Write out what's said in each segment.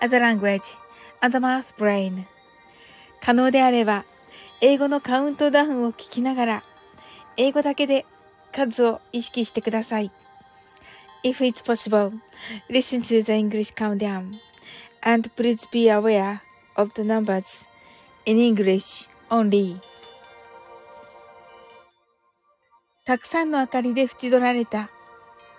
As a language and the math brain 可能であれば、英語のカウントダウンを聞きながら、英語だけで数を意識してください。If it's possible, listen to the English countdown and please be aware of the numbers in English only. たくさんの明かりで縁取られた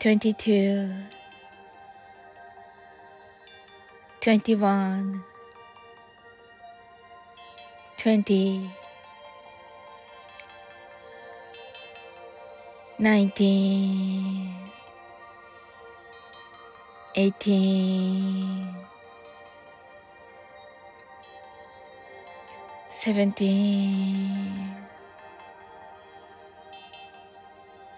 22 21 20 19 18 17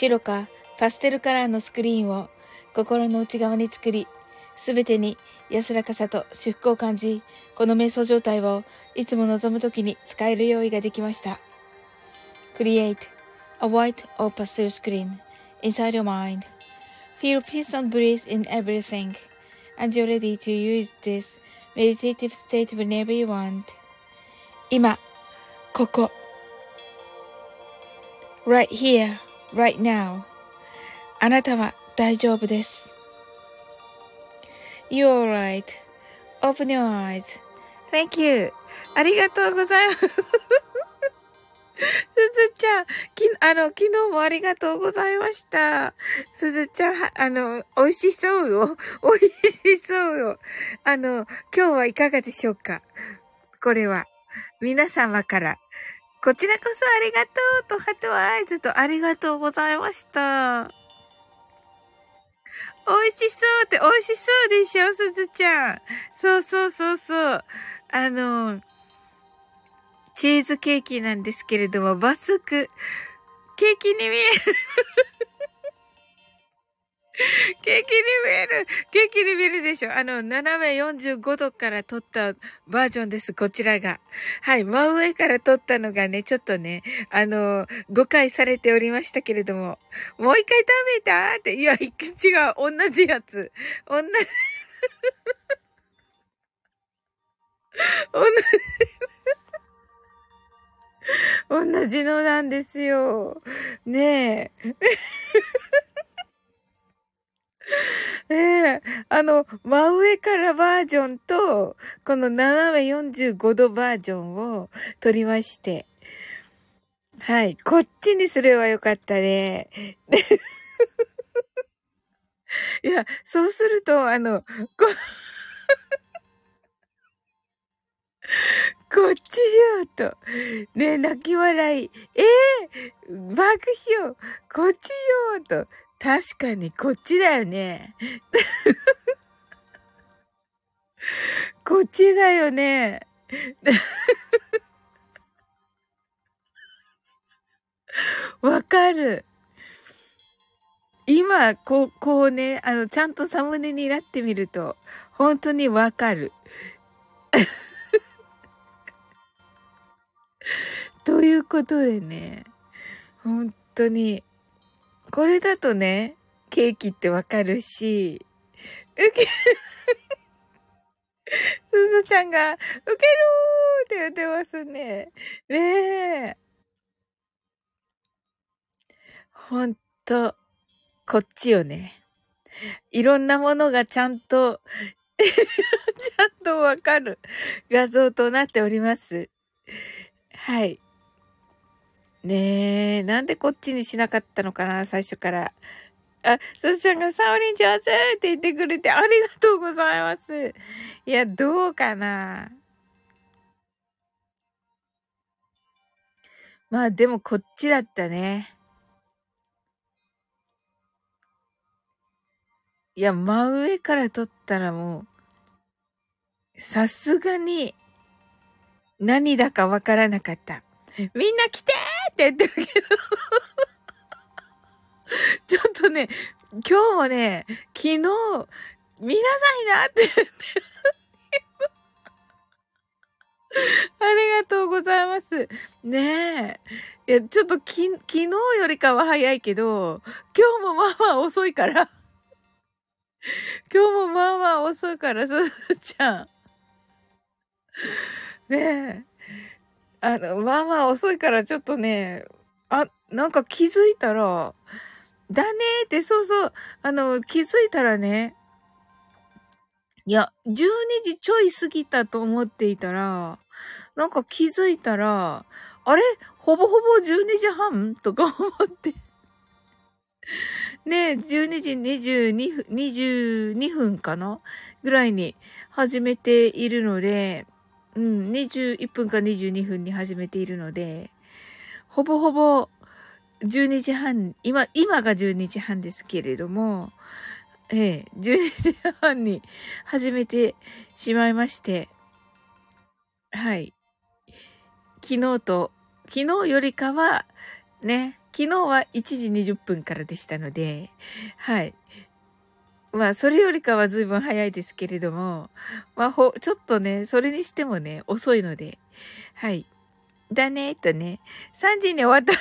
白かパステルカラーのスクリーンを心の内側に作り、すべてに安らかさと至福を感じ、この瞑想状態をいつも望むときに使える用意ができました。Create a white or pastel screen inside your mind. Feel peace and breeze in everything. And you're ready to use this meditative state whenever you want. 今、ここ。right here. Right now. あなたは大丈夫です。You're right.Open your eyes.Thank you. ありがとうございます。すずちゃん、き、あの、昨日もありがとうございました。すずちゃん、あの、美味しそうよ。美味しそうよ。あの、今日はいかがでしょうか？これは、皆様からこちらこそありがとうと、ハトアイズとありがとうございました。美味しそうって美味しそうでしょ、すずちゃん。そうそうそうそう。あの、チーズケーキなんですけれども、バスク、ケーキに見える ケーキに見えるケーキに見えるでしょあの、斜め45度から撮ったバージョンです、こちらが。はい、真上から撮ったのがね、ちょっとね、あの、誤解されておりましたけれども、もう一回食べたって、いや、違う、同じやつ。同じ 同じ同じのなんですよ。ねえ。あの、真上からバージョンと、この斜め45度バージョンを撮りまして。はい。こっちにすればよかったね。いや、そうすると、あの、こ、こっちよと。ね泣き笑い。ええー、爆笑。こっちよと。確かにこっちだよね。こっちだよね。わかる。今、こう、こうね、あの、ちゃんとサムネになってみると、本当にわかる。ということでね、本当に、これだとね、ケーキってわかるし、うけ、すずちゃんが、ウケるーって言ってますね。ねえ。ほんと、こっちよね。いろんなものがちゃんと ちゃんとわかる画像となっております。はい。ねえ、なんでこっちにしなかったのかな、最初から。あ、すずちゃんがサオリン上手って言ってくれてありがとうございます。いや、どうかな。まあでもこっちだったね。いや、真上から撮ったらもう、さすがに何だかわからなかった。みんな来てって言ってるけど ちょっとね、今日もね、昨日、見なさいなって言ってる ありがとうございます。ねえ。いや、ちょっとき、昨日よりかは早いけど、今日もまあまあ遅いから 今日もまあまあ遅いから、すずちゃん。ねえ。あの、まあまあ遅いからちょっとね、あ、なんか気づいたら、だねーって、そうそう、あの、気づいたらね、いや、12時ちょい過ぎたと思っていたら、なんか気づいたら、あれ？ほぼほぼ12時半？とか思って。ねえ、12時22分、22分かな？ぐらいに始めているので、うん、21分か22分に始めているので、ほぼほぼ12時半、今、今が12時半ですけれども、ええ、12時半に始めてしまいまして、はい。昨日と、昨日よりかは、ね、昨日は1時20分からでしたので、はい。まあ、それよりかは随分早いですけれども、まあ、ほ、ちょっとね、それにしてもね、遅いので、はい。だね、とね、3時に終わった。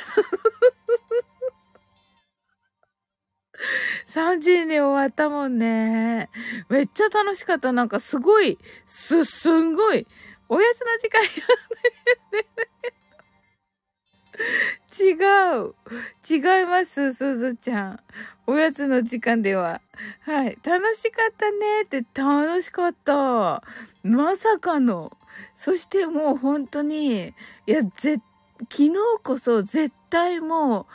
3時に終わったもんね。めっちゃ楽しかった。なんかすごい、す、すんごい、おやつの時間や違う。違います、すずちゃん。おやつの時間では。はい。楽しかったねって楽しかった。まさかの。そしてもう本当に、いや、ぜ、昨日こそ絶対も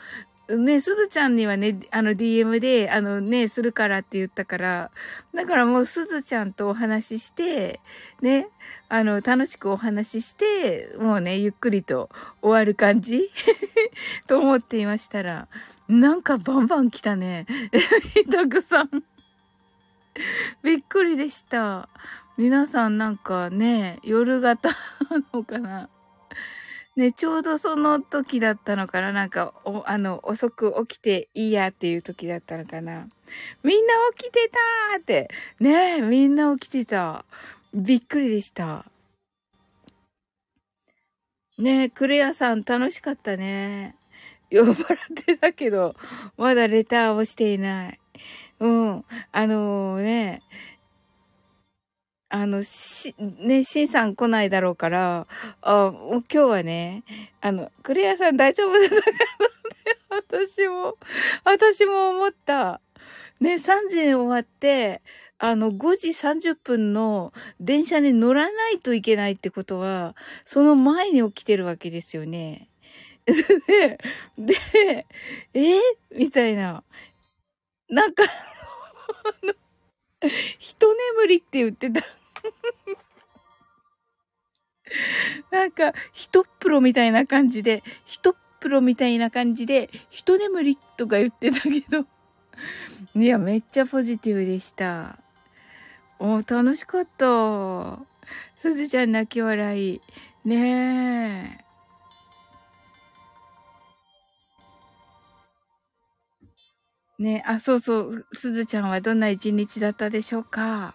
う、ね、すずちゃんにはね、あの DM で、あのね、するからって言ったから、だからもうすずちゃんとお話しして、ね、あの、楽しくお話しして、もうね、ゆっくりと終わる感じ？と思っていましたら、なんかバンバン来たね。たくさんびっくりでした。皆さんなんかね、夜型なのかな？ね、ちょうどその時だったのかな？なんか、お、あの、遅く起きていいやっていう時だったのかな？みんな起きてたーって。ねみんな起きてた。びっくりでした。ねえクレアさん楽しかったね。酔っ払ってたけど、まだレターをしていない。うん。あのー、ね、あの、し、ね、しんさん来ないだろうから、あ、もう今日はね、あの、クレアさん大丈夫だったかなって私も、私も思った。ね、3時に終わって、あの、5時30分の電車に乗らないといけないってことは、その前に起きてるわけですよね。で、で、え？みたいな。なんかあの、一眠りって言ってたなんか、一っプロみたいな感じで、一っプロみたいな感じで、一眠りとか言ってたけど。いや、めっちゃポジティブでした。お楽しかった。すずちゃん泣き笑い。ねえ。ねあ、そうそう、すずちゃんはどんな一日だったでしょうか？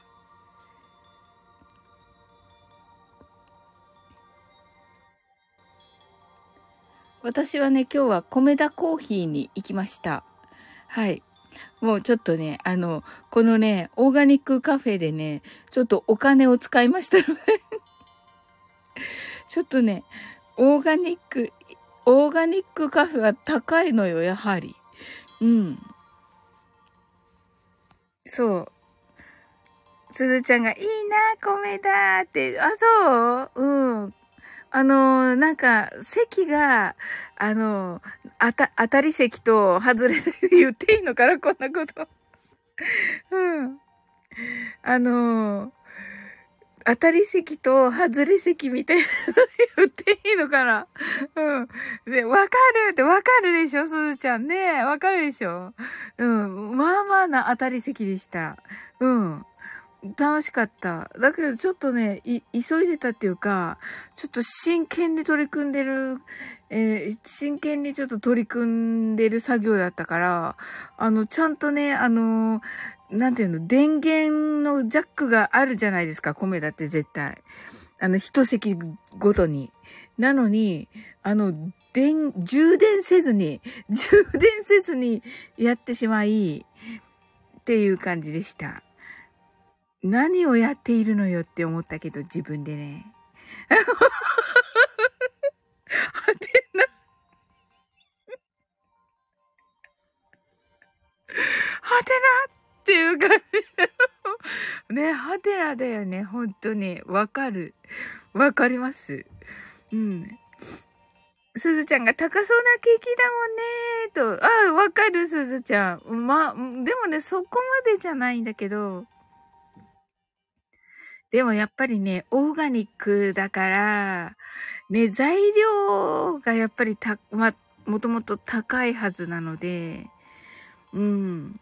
私はね、今日は米田コーヒーに行きました。はい。もうちょっとね、あの、このね、オーガニックカフェでね、ちょっとお金を使いました ちょっとね、オーガニック、オーガニックカフェは高いのよ、やはり。うん。そう。すずちゃんがいいな、米だって。あ、そう？うん。あの、なんか、席が、あの、あた、当たり席と外れ言っていいのかなこんなこと。うん。あの、当たり席と外れ席みたいなの言っていいのかな うん。で、わかるってわかるでしょすずちゃんね。わかるでしょうん。まあまあな当たり席でした。うん。楽しかった。だけどちょっとね、い急いでたっていうか、ちょっと真剣に取り組んでる、えー、真剣にちょっと取り組んでる作業だったから、あの、ちゃんとね、あの、なんていうの、電源のジャックがあるじゃないですか、米だって絶対。あの、一席ごとに。なのに、あの、電、充電せずに、充電せずにやってしまい、っていう感じでした。何をやっているのよって思ったけど、自分でね。はてな。はてなっていう感じ。ね、はてなだよね。本当に。わかる。わかります。うん。すずちゃんが高そうなケーキだもんねと。ああ、わかる、すずちゃん。まあ、でもね、そこまでじゃないんだけど。でもやっぱりね、オーガニックだから、ね、材料がやっぱりた、ま、もともと高いはずなので、うん。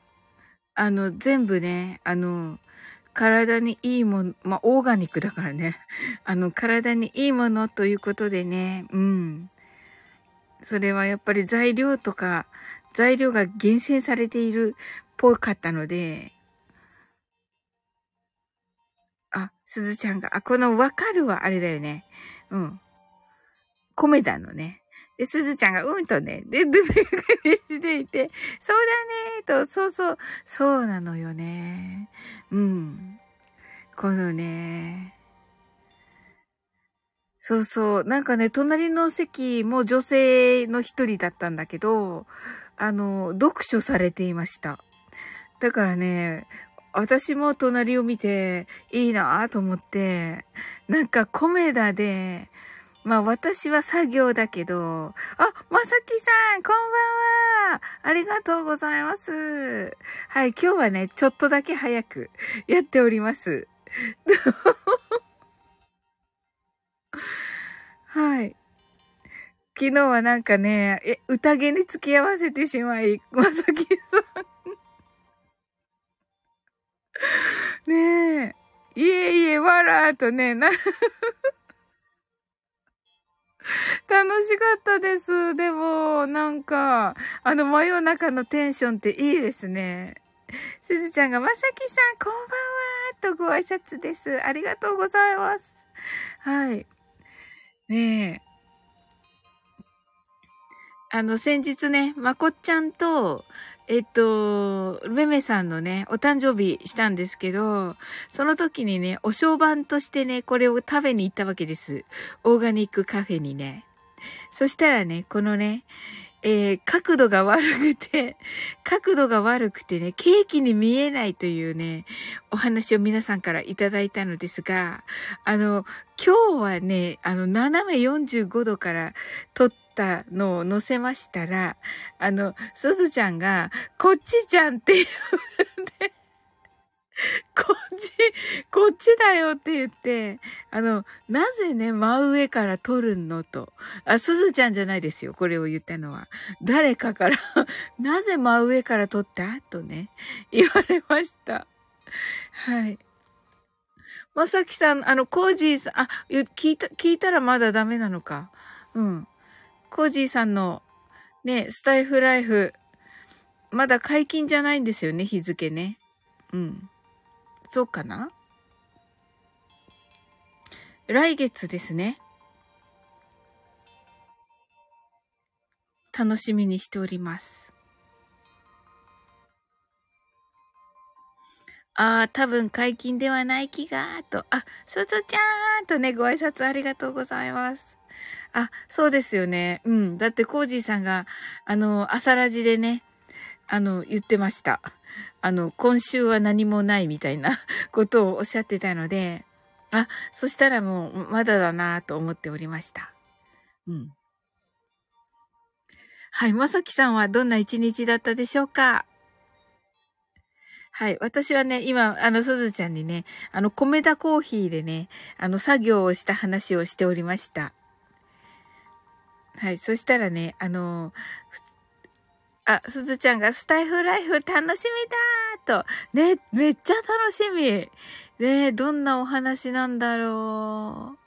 あの、全部ね、あの、体にいいもの、まあ、オーガニックだからね。あの、体にいいものということでね、うん。それはやっぱり材料とか、材料が厳選されているっぽかったので、すずちゃんが、あ、このわかるはあれだよね。うん。米だのね。で、すずちゃんが、うんとね、で、ドゥベがしていて、そうだねと、そうそう、そうなのよね。うん。このね、そうそう、なんかね、隣の席も女性の一人だったんだけど、あの、読書されていました。だからね、私も隣を見ていいなぁと思って、なんかコメダで、まあ私は作業だけど、あ、まさきさん、こんばんは。ありがとうございます。はい、今日はね、ちょっとだけ早くやっております。はい。昨日はなんかね、え、宴に付き合わせてしまい、まさきさん ねえ。いえいえ、わらーとね、な、楽しかったです。でも、なんか、あの真夜中のテンションっていいですね。すずちゃんが、まさきさん、こんばんはとご挨拶です。ありがとうございます。はい。ねえ。あの、先日ね、まこっちゃんと、えっと、めめさんのね、お誕生日したんですけど、その時にね、お商売としてね、これを食べに行ったわけです。オーガニックカフェにね。そしたらね、このね、えー、角度が悪くて、角度が悪くてね、ケーキに見えないというね、お話を皆さんからいただいたのですが、あの、今日はね、あの、斜め45度から撮ってたのを載せましたら、あの、すずちゃんが、こっちじゃんって言うんで、こっち、こっちだよって言って、あの、なぜね、真上から撮るのと。あ、すずちゃんじゃないですよ。これを言ったのは。誰かから なぜ真上から撮った？とね、言われました。はい。まさきさん、あの、コージーさん、あ、聞いた、聞いたらまだダメなのか。うん。コージーさんの、ね、スタイフライフ、まだ解禁じゃないんですよね、日付ね。うん。そうかな？来月ですね。楽しみにしております。ああ、多分解禁ではない気が、と。あ、すずちゃんとね、ご挨拶ありがとうございます。あ、そうですよね。うん。だってコージーさんが、あの、朝ラジでね、あの、言ってました。あの、今週は何もないみたいな ことをおっしゃってたので、あ、そしたらもう、まだだなと思っておりました。うん。はい、まさきさんはどんな一日だったでしょうか？はい。私はね、今、あの、すずちゃんにね、あの、米田コーヒーでね、あの、作業をした話をしておりました。はい。そしたらね、あの、あ、すずちゃんがスタイフライフ楽しみだと。ね、めっちゃ楽しみ。ね、どんなお話なんだろ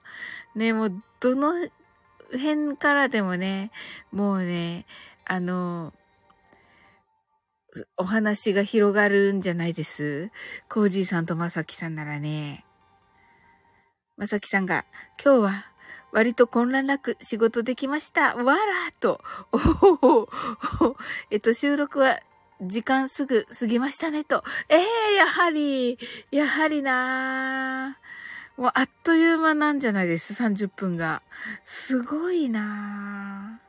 う。ね、もう、どの辺からでもね、もうね、あの、お話が広がるんじゃないですコージーさんとまさきさんならね。まさきさんが、今日は割と混乱なく仕事できました。わらと。おほほ えっと、収録は時間すぐ過ぎましたねと。ええー、やはり、やはりなもうあっという間なんじゃないです ?30 分が。すごいな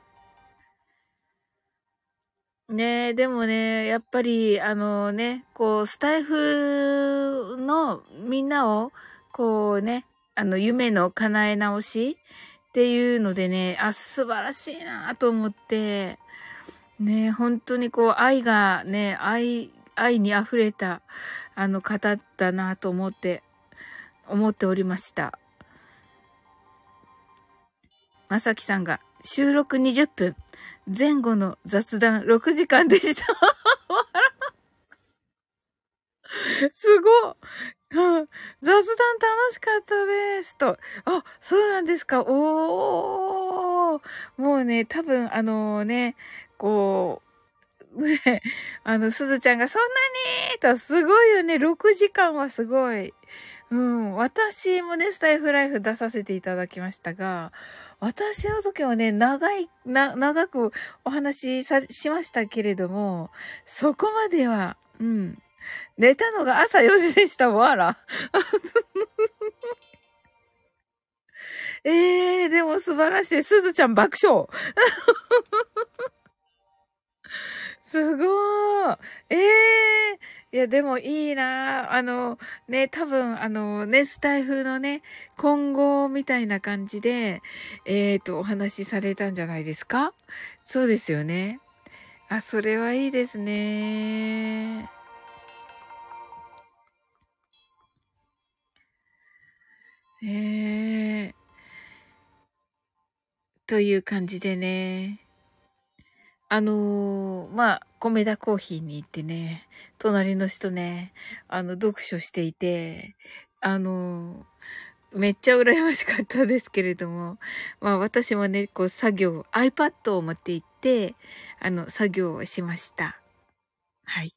ねえ、でもね、やっぱり、あのね、こう、スタイフのみんなを、こうね、あの、夢の叶え直しっていうのでね、あ、素晴らしいなと思って、ね、本当にこう、愛がね、愛、愛に溢れた、あの方だなと思って、思っておりました。まさきさんが、収録20分、前後の雑談6時間でした。すご 雑談楽しかったです。と。あ、そうなんですか。おー。もうね、多分、あのね、こう、ね、あの、すずちゃんがそんなにと、すごいよね。6時間はすごい。うん。私もね、スタイフライフ出させていただきましたが、私の時はね、長い、な、長くお話しさ、しましたけれども、そこまでは、うん。寝たのが朝4時でしたわら。ええー、でも素晴らしい。すずちゃん爆笑。すごー。ええー、いや、でもいいなあの、ね、多分、あの、ね、スタイフのね、今後みたいな感じで、えっ、ー、と、お話しされたんじゃないですか？そうですよね。あ、それはいいですね。ええという感じでね。あのー、まあ、米田コーヒーに行ってね、隣の人ね、あの、読書していて、あのー、めっちゃ羨ましかったですけれども、まあ私もね、こう作業、iPad を持って行って、あの、作業をしました。はい。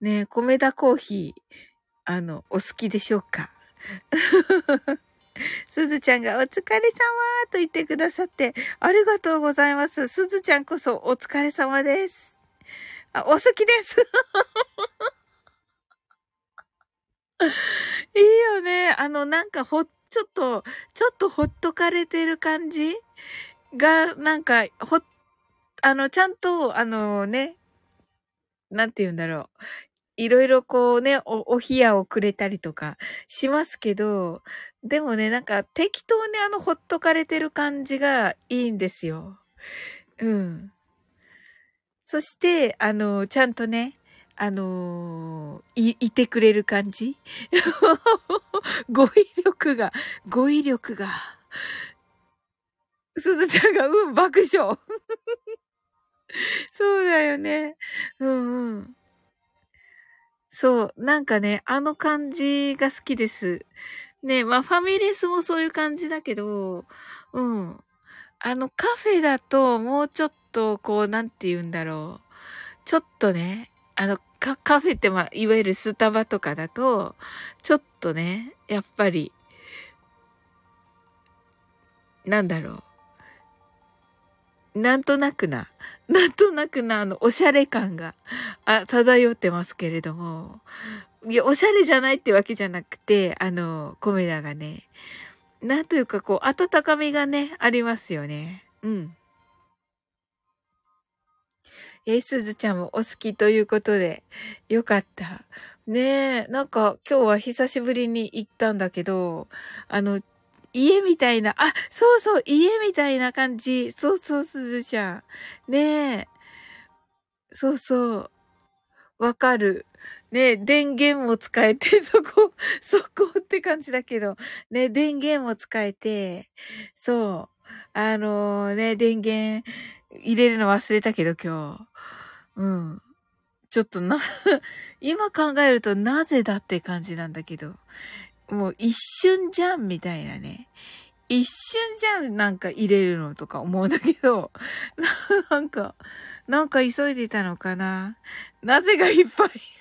ね米田コーヒー、あの、お好きでしょうか？すずちゃんがお疲れ様と言ってくださって、ありがとうございます。すずちゃんこそお疲れ様です。あ、お好きです いいよね。あの、なんかほ、ちょっと、ちょっとほっとかれてる感じ？が、なんか、ほ、あの、ちゃんと、あのね、なんて言うんだろう。いろいろこうね、お、お冷やをくれたりとかしますけど、でもね、なんか適当にあのほっとかれてる感じがいいんですよ。うん。そして、あの、ちゃんとね、あのー、い、いてくれる感じ 語彙力が、語彙力が。すずちゃんが、うん、爆笑。そうだよね。うんうん。そう、なんかね、あの感じが好きです。ね、まあファミレスもそういう感じだけど、うん。あのカフェだともうちょっとこう、なんて言うんだろう。ちょっとね、あの、カカフェってまあ、いわゆるスタバとかだと、ちょっとね、やっぱり、なんだろう。なんとなくな、なんとなくな、あの、おしゃれ感が、あ、漂ってますけれども、いや、おしゃれじゃないってわけじゃなくて、あの、コメダがね、なんというかこう、温かみがね、ありますよね。うん。え、すずちゃんもお好きということで、よかった。ねえ、なんか今日は久しぶりに行ったんだけど、あの、家みたいな、あ、そうそう、家みたいな感じ。そうそう、すずちゃん。ねえ。そうそう。わかる。ね電源も使えて、そこ、そこって感じだけど、ね電源も使えて、そう。あのー、ね、電源入れるの忘れたけど今日。うん。ちょっとな 今考えるとなぜだって感じなんだけど、もう一瞬じゃんみたいなね。一瞬じゃんなんか入れるのとか思うんだけど、なんか、なんか急いでたのかななぜがいっぱい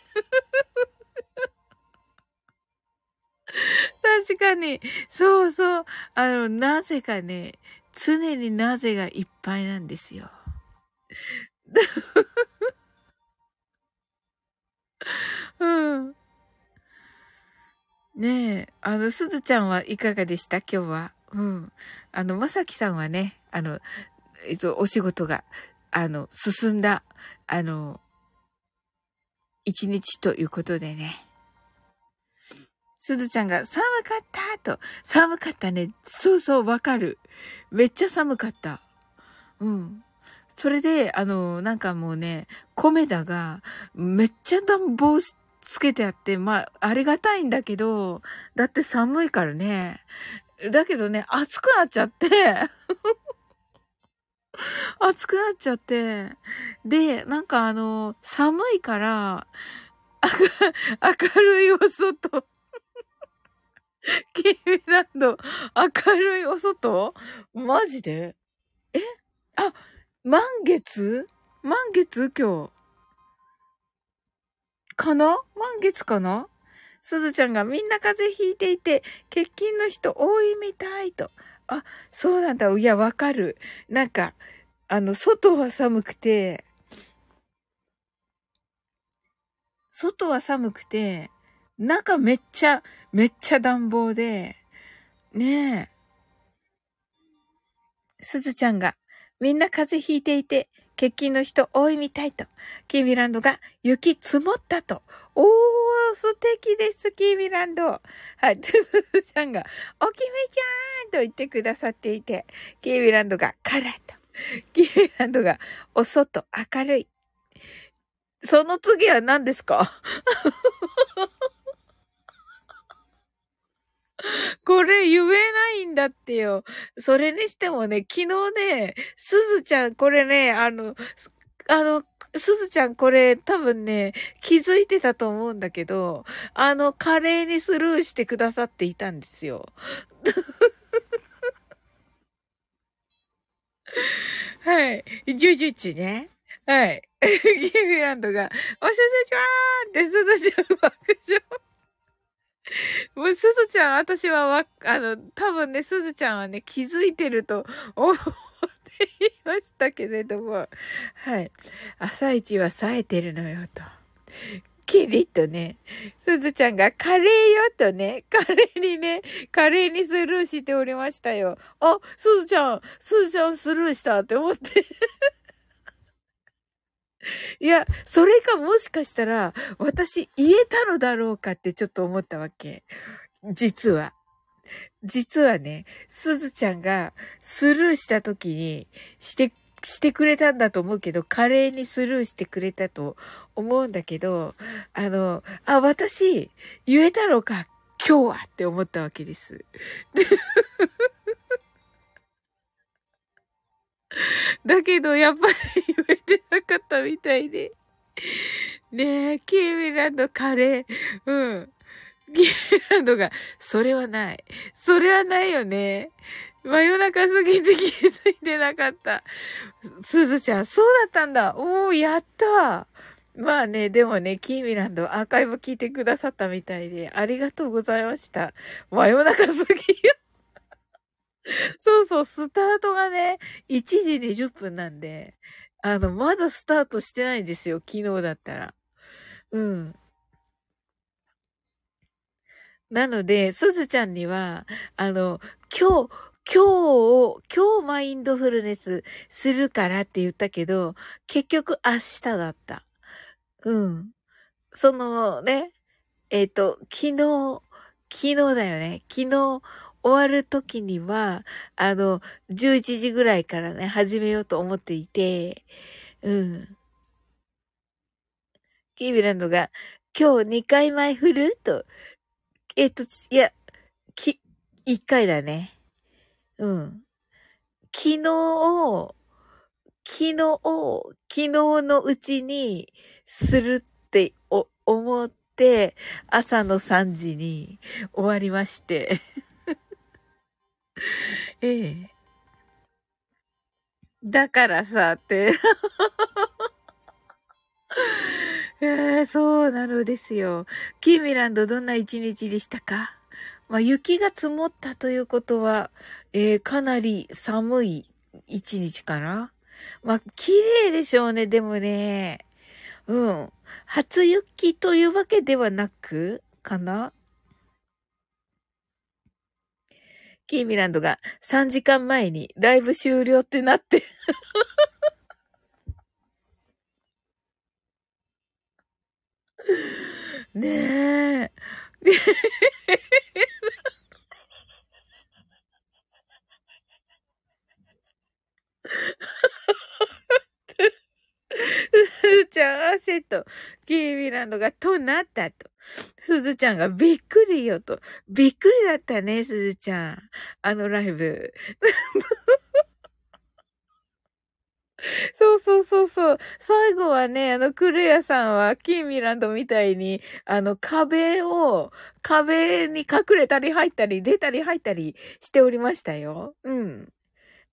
確かに、そうそう、あの、なぜかね、常になぜがいっぱいなんですよ。うん。ねえ、あの、すずちゃんはいかがでした？今日は。うん。あの、まさきさんはね、あの、えっと、お仕事が、あの、進んだ、あの、一日ということでね。すずちゃんが寒かったと。寒かったね。そうそう、わかる。めっちゃ寒かった。うん。それで、あの、なんかもうね、コメダがめっちゃ暖房つけてあって、まあ、ありがたいんだけど、だって寒いからね。だけどね、暑くなっちゃって。暑くなっちゃって。で、なんかあの、寒いから、明る いお外。キーランド、明るいお外？マジで？え？あ、満月？満月？今日。かな？満月かな？すずちゃんがみんな風邪ひいていて、欠勤の人多いみたいと。あ、そうなんだ。いや、わかる。なんか、あの、外は寒くて、外は寒くて、中めっちゃ、めっちゃ暖房で、ねえ。すずちゃんが、みんな風邪ひいていて、欠勤の人多いみたいと。キーミランドが雪積もったと。おー、素敵です、キーミランド。はい、つづちゃんが、おきめちゃんと言ってくださっていて、キーミランドがカラーと。キーミランドがお外明るい。その次は何ですか？これ言えないんだってよ。それにしてもね、昨日ね、すずちゃん、これね、あの、あの、すずちゃんこれ多分ね、気づいてたと思うんだけど、あの、華麗にスルーしてくださっていたんですよ。はい。ジュジュチね。はい。ギービランドが、おしずちゃーんってすずちゃん爆笑。もうすずちゃん、私はわ、あの、多分ね、すずちゃんはね、気づいてると思っていましたけれども、はい。朝一は冴えてるのよ、と。キリッとね、すずちゃんがカレーよとね、カレーにね、カレーにスルーしておりましたよ。あ、すずちゃん、すずちゃんスルーしたって思って いや、それかもしかしたら、私言えたのだろうかってちょっと思ったわけ。実は。実はね、すずちゃんがスルーした時にして、してくれたんだと思うけど、華麗にスルーしてくれたと思うんだけど、あの、あ、私、言えたのか、今日はって思ったわけです。だけど、やっぱり言えてなかったみたいで。ねえ、キーミランドカレー。うん。キーミランドが、それはない。それはないよね。真夜中すぎて気づいてなかった。すずちゃん、そうだったんだ。おー、やったまあね、でもね、キーミランドアーカイブ聞いてくださったみたいで、ありがとうございました。真夜中すぎよ。そうそう、スタートがね、1時20分なんで、あの、まだスタートしてないんですよ、昨日だったら。うん。なので、すずちゃんには、あの、今日、今日を、今日マインドフルネスするからって言ったけど、結局明日だった。うん。そのね、えっ、ー、と、昨日、昨日だよね。昨日終わる時には、あの、11時ぐらいからね、始めようと思っていて、うん。キービランドが、今日2回前振る？と、えっと、いや、き、1回だね。うん。昨日、昨日、昨日のうちにするって思って、朝の3時に終わりまして。ええ。だからさ、って。えー、そうなのですよ。キーミランドどんな一日でしたか？まあ、雪が積もったということは、えー、かなり寒い一日かなまあ、綺麗でしょうね、でもね。うん。初雪というわけではなく、かな？キーミランドが3時間前にライブ終了ってなって ねえ。ちゃん、汗と、キーミランドがとなったと。すずちゃんがびっくりよと。びっくりだったね、すずちゃん。あのライブ。そうそうそうそう。最後はね、あの、クレアさんは、キーミランドみたいに、あの、壁を、壁に隠れたり入ったり、出たり入ったりしておりましたよ。うん。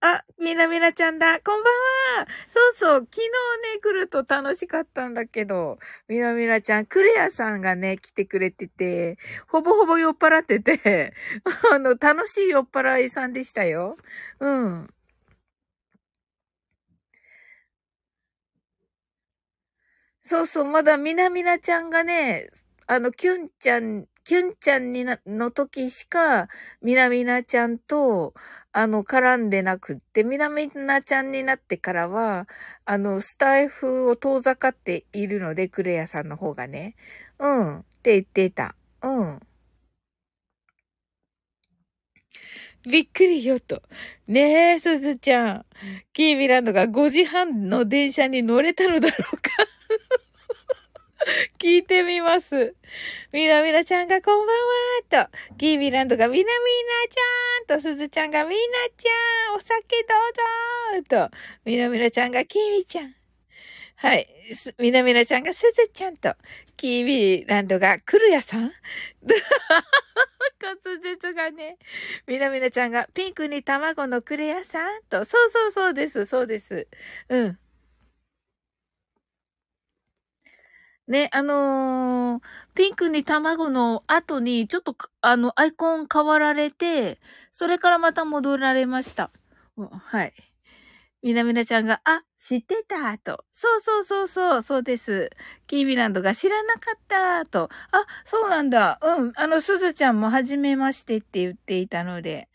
あ、みなみなちゃんだ。こんばんは。そそう。昨日ね、来ると楽しかったんだけど、みなみなちゃん、クレアさんがね、来てくれてて、ほぼほぼ酔っ払ってて、あの、楽しい酔っ払いさんでしたよ。うん。そうそう、まだみなみなちゃんがね、あの、キュンちゃんキュンちゃんにな、の時しか、みなみなちゃんと、あの、絡んでなくって、みなみなちゃんになってからは、あの、スタイフを遠ざかっているので、クレアさんの方がね。うん。って言ってた。うん。びっくりよと。ねえ、すずちゃん。キービランドが5時半の電車に乗れたのだろうか 聞いてみます。みなみなちゃんがこんばんはと、キービランドがみなみなちゃんと、すずちゃんがみなちゃん、お酒どうぞと、みなみなちゃんがきみちゃん。はい。みなみなちゃんがすずちゃんと、キービーランドがくるやさん 滑舌がね。みなみなちゃんがピンクに卵のクレアさんと、そうそうそうです、そうです。うん。ね、あのー、ピンクに卵の後に、ちょっと、あの、アイコン変わられて、それからまた戻られました。はい。みなみなちゃんが、あ、知ってたと。そうそうそうそう、そうです。キービランドが知らなかったと。あ、そうなんだ。うん。あの、すずちゃんも初めましてって言っていたので。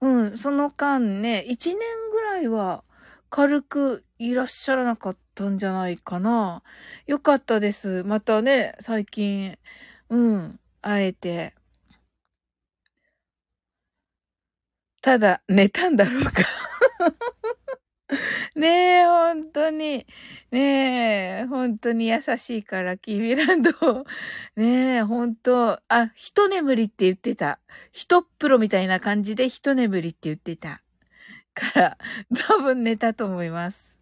うん。その間ね、一年ぐらいは軽くいらっしゃらなかったんじゃないかな。よかったです。またね、最近。うん。会えて。ただ、寝たんだろうか ねえ、本当に。ねえ、本当に優しいから、キービランド。ねえ、本当あ、一眠りって言ってた。一プロみたいな感じで一眠りって言ってた。から、多分寝たと思います。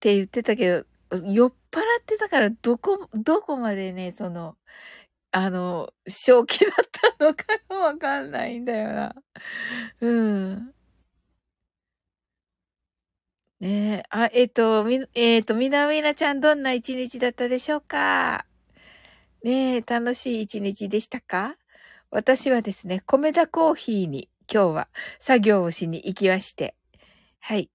って言ってたけど、酔っ払ってたから、どこ、どこまでね、その、あの、正気だったのかもわかんないんだよな。うん。ねえ、あ、えっ、ー、と、み、えっ、ー、と、みなみなちゃんどんな一日だったでしょうか？ねえ、楽しい一日でしたか？私はですね、米田コーヒーに今日は作業をしに行きまして。はい。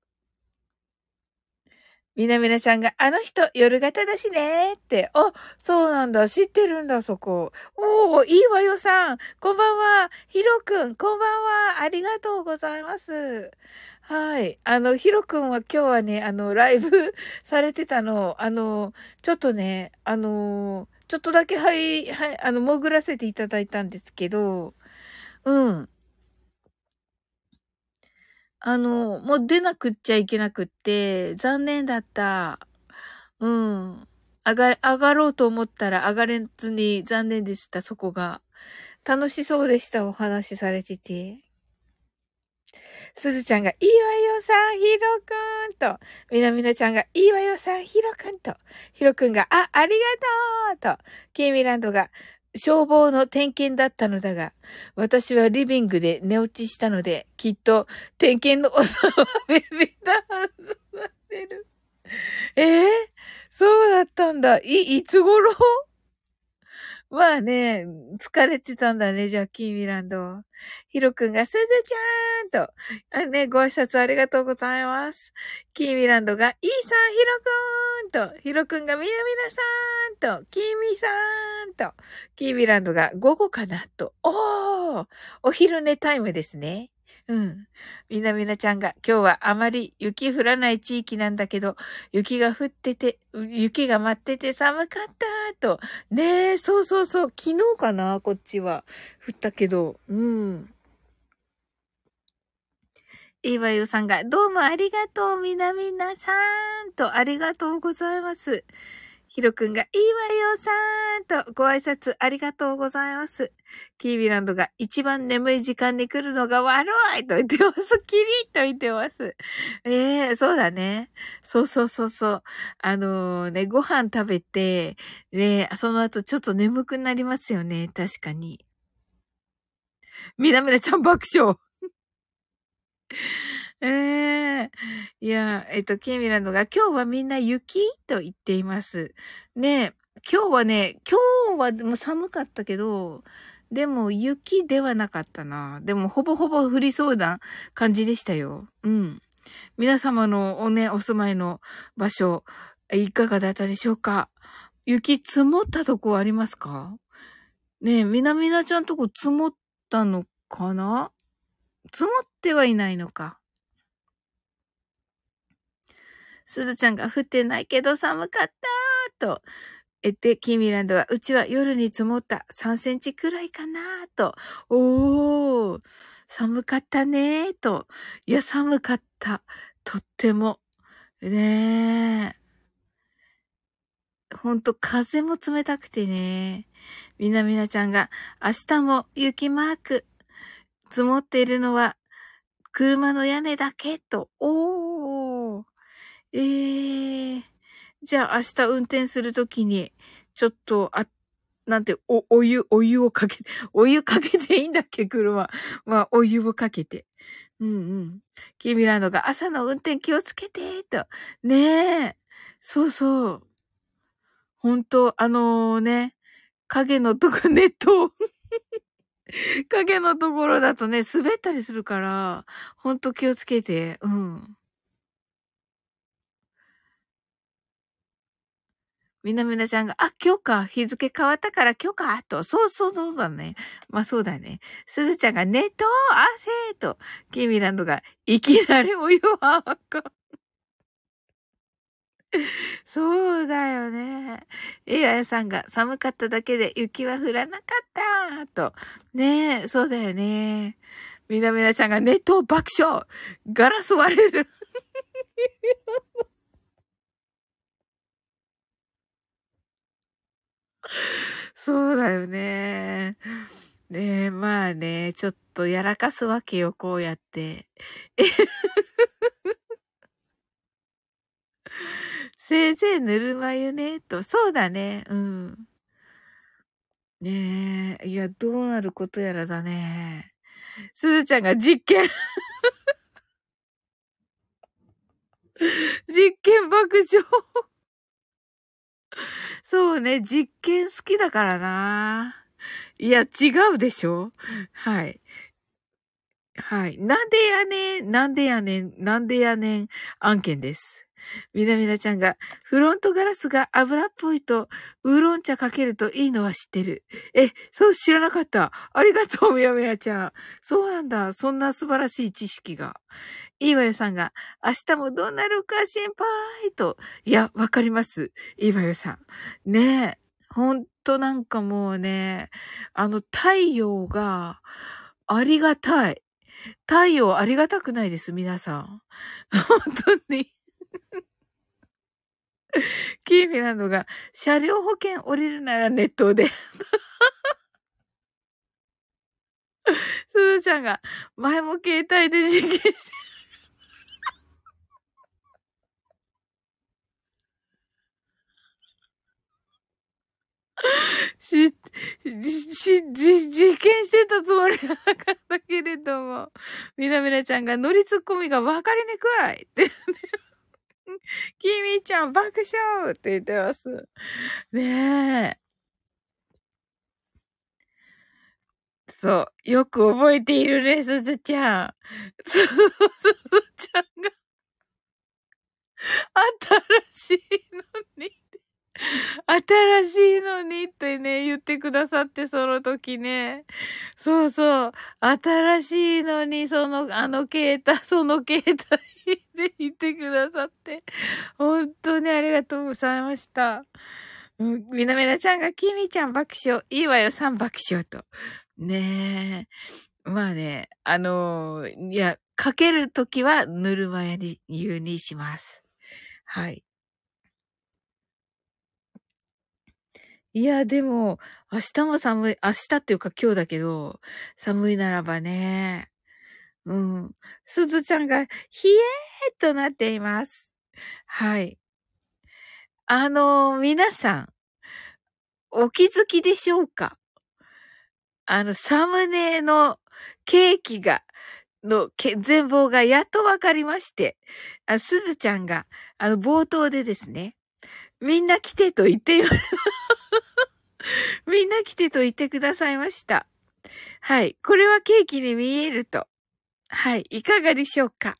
みなみなちゃんが、あの人、夜型だしねって。あ、そうなんだ。知ってるんだ、そこ。おー、いいわよさん。こんばんは。ひろくん、こんばんは。ありがとうございます。はい。あの、ひろくんは今日はね、あの、ライブ されてたの、あの、ちょっとね、あの、ちょっとだけ、はい、はい、あの、潜らせていただいたんですけど、うん。あの、もう出なくっちゃいけなくって、残念だった。うん。上が、上がろうと思ったら上がれずに残念でした、そこが。楽しそうでした、お話しされてて。すずちゃんが、いいわよさん、ひろくんと、みなみなちゃんが、いいわよさん、ひろくんと、ひろくんが、あ、ありがとうと、キーミランドが、消防の点検だったのだが、私はリビングで寝落ちしたので、きっと点検のおさはビビーダンスなってる。えー、そうだったんだ。い、いつ頃？まあね、疲れてたんだね、ジャッキー・ミランド。ヒロ君が、すずちゃんと、あね、ご挨拶ありがとうございます。キーミランドが、イーサン、ヒロ君と、ヒロ君が、みなみなさんと、キーミさんと、キーミランドが、午後かなと、おーお昼寝タイムですね。うん。みなみなちゃんが、今日はあまり雪降らない地域なんだけど、雪が降ってて、雪が舞ってて寒かったと。ねえ、そうそうそう。昨日かなこっちは。降ったけど。うん。いわゆさんが、どうもありがとう、みなみなさんと、ありがとうございます。ひろくんが、いいわよさーんとご挨拶ありがとうございます。キービランドが一番眠い時間に来るのが悪いと言ってます。キリッと言ってます。ええー、そうだね。そうそうそうそう。あのー、ね、ご飯食べて、ね、その後ちょっと眠くなりますよね。確かに。みなみなちゃん爆笑。ええー、いや、えっと、ケミランドが、今日はみんな雪と言っています。ね今日はね、今日はでも寒かったけど、でも雪ではなかったな。でもほぼほぼ降りそうな感じでしたよ。うん。皆様のおね、お住まいの場所、いかがだったでしょうか？雪積もったとこありますか？ねえ、みなみなちゃんとこ積もったのかな？積もってはいないのか。すずちゃんが降ってないけど寒かったと。えって、キーミランドは、うちは夜に積もった3センチくらいかなと。おー、寒かったねーと。いや、寒かった。とっても。ねえ。ほんと、風も冷たくてね。みなみなちゃんが、明日も雪マーク。積もっているのは、車の屋根だけと。おー。えー。じゃあ明日運転するときに、ちょっと、あ、なんて、お、お湯、お湯をかけて、お湯かけていいんだっけ、車。まあ、お湯をかけて。うんうん。キミランドが朝の運転気をつけて、と。ねえ。そうそう。本当あのー、ね、影のとこ、ネット 影のところだとね、滑ったりするから、ほんと気をつけて、うん。みなみなちゃんが、あ、今日か。日付変わったから今日か。と。そうそうそうだね。まあそうだね。すずちゃんが、ネト汗と。キミランドが、いきなりお湯は赤。そうだよね。えややさんが寒かっただけで雪は降らなかったと。ねえ、そうだよね。みなみなちゃんがネット爆笑ガラス割れる そうだよね。ねえ、まあね、ちょっとやらかすわけよ、こうやって。せいぜいぬるま湯ね、と。そうだね。うん。ねえ。いや、どうなることやらだね。すずちゃんが実験 実験爆笑 そうね、実験好きだからな。いや、違うでしょ？はい。はい。なんでやねん、なんでやねん、なんでやねん？案件です。みなみなちゃんが、フロントガラスが油っぽいと、ウーロン茶かけるといいのは知ってる。え、そう知らなかった。ありがとう、みなみなちゃん。そうなんだ。そんな素晴らしい知識が。いいわよさんが、明日もどうなるか心配と。いや、わかります。いいわよさん。ねえ。ほんとなんかもうね、あの太陽がありがたい。太陽ありがたくないです、皆さん。本当に。キーミランドが、車両保険降りるならネットで。すずちゃんが、前も携帯で実験して し、し、じ、実験してたつもりはなかったけれども、みなみなちゃんが乗りツッコミが分かりにくいって、きみちゃん爆笑って言ってます。ねえ。そう。よく覚えているね、すずちゃん。すず、すずちゃんが新しいのに。新しいのにってね、言ってくださって、その時ね。そうそう。新しいのに、その、あの携帯、その携帯で言ってくださって、本当にありがとうございました。うん、みなみなちゃんが、きみちゃん爆笑、いいわよ、3爆笑と。ねえ。まあね、あのー、いや、かけるときはぬるま湯に、湯にします。はい。いや、でも、明日も寒い、明日っていうか今日だけど、寒いならばね。うん。すずちゃんが、ひえーとなっています。はい。あの、皆さん、お気づきでしょうか？あの、サムネのケーキが、の全貌がやっとわかりまして、あすずちゃんが、あの、冒頭でですね、みんな来てと言っています。みんな来てと言ってくださいました。はい。これはケーキに見えると。はい。いかがでしょうか？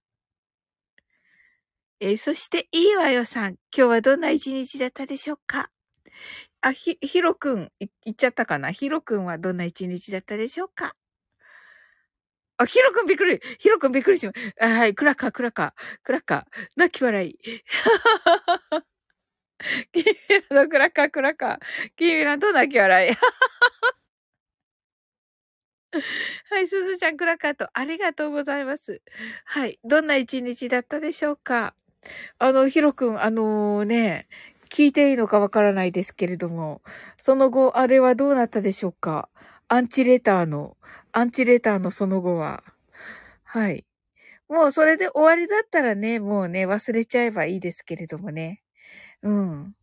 えー、そして、いいわよさん。今日はどんな一日だったでしょうか？あ、ひ、ひろくん、い、っちゃったかな？ひろくんはどんな一日だったでしょうか？あ、ひろくんびっくりひろくんびっくりしま、はい、クラッカー、クラッカー、クラッカー、泣き笑い。キーミラのクラッカークラッカー。キーミラと泣き笑い。はい、すずちゃんクラッカーとありがとうございます。はい、どんな一日だったでしょうか？あの、ヒロくん、あのー、ね、聞いていいのかわからないですけれども、その後、あれはどうなったでしょうか？アンチレターの、アンチレターのその後は。はい。もうそれで終わりだったらね、もうね、忘れちゃえばいいですけれどもね。うん。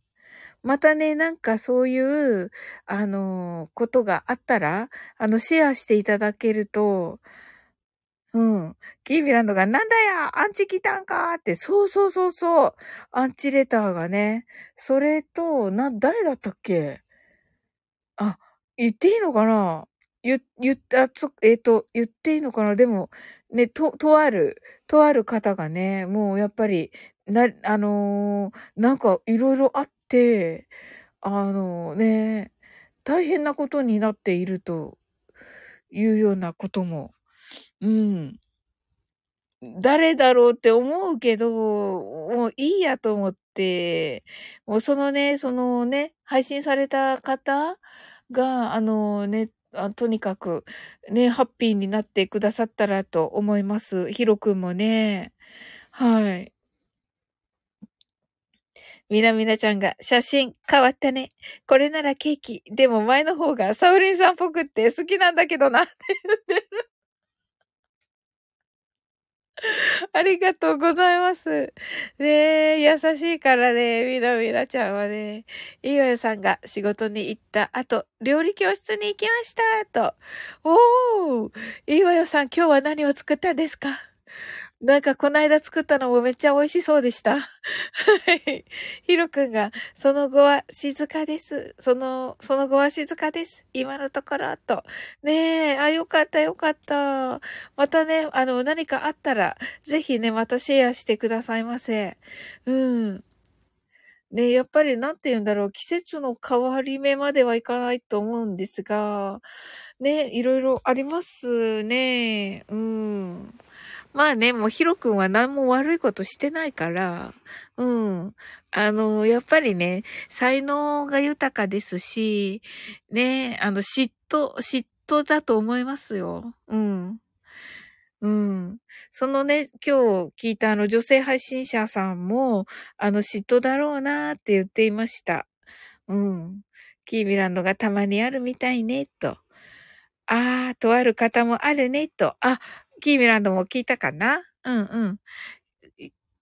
またね、なんかそういう、あのことがあったら、あの、シェアしていただけると、うん。キービランドが、なんだよアンチ来たんかって、そうそうそうそう。アンチレターがね。それと、な、誰だったっけ？あ、言っていいのかな？言、言った、えっ、ー、と、言っていいのかな？でも、ね、と、とある、とある方がね、もうやっぱり、な、あのー、なんかいろいろあって、あのー、ね、大変なことになっているというようなこともうん。誰だろうって思うけど、もういいやと思って、もうそのね、そのね、配信された方が、あのね、あとにかく、ね、ハッピーになってくださったらと思います。ヒロくんもね。はい。みなみなちゃんが、写真変わったね。これならケーキ。でも前の方がサウリンさんっぽくって好きなんだけどなって言ってる。ありがとうございます。ねえ、優しいからね、みなみなちゃんはね。いわよさんが仕事に行った後、料理教室に行きましたと。おーいわよさん今日は何を作ったんですか？なんかこの間作ったのもめっちゃ美味しそうでした。はい。ヒロくんが、その後は静かです。その、その後は静かです。今のところ、と。ねえ、あ、よかったよかった。またね、あの、何かあったら、ぜひね、またシェアしてくださいませ。うん。ね、やっぱりなんて言うんだろう、季節の変わり目まではいかないと思うんですが、ね、いろいろありますね。うん。まあね、もうヒロ君は何も悪いことしてないから、うん。あの、やっぱりね、才能が豊かですし、ね、あの、嫉妬、嫉妬だと思いますよ。うん。うん。そのね、今日聞いたあの女性配信者さんも、あの嫉妬だろうなーって言っていました。うん。キービランドがたまにあるみたいね、と。あー、とある方もあるね、と。あ、キーミランドも聞いたかな？うんうん。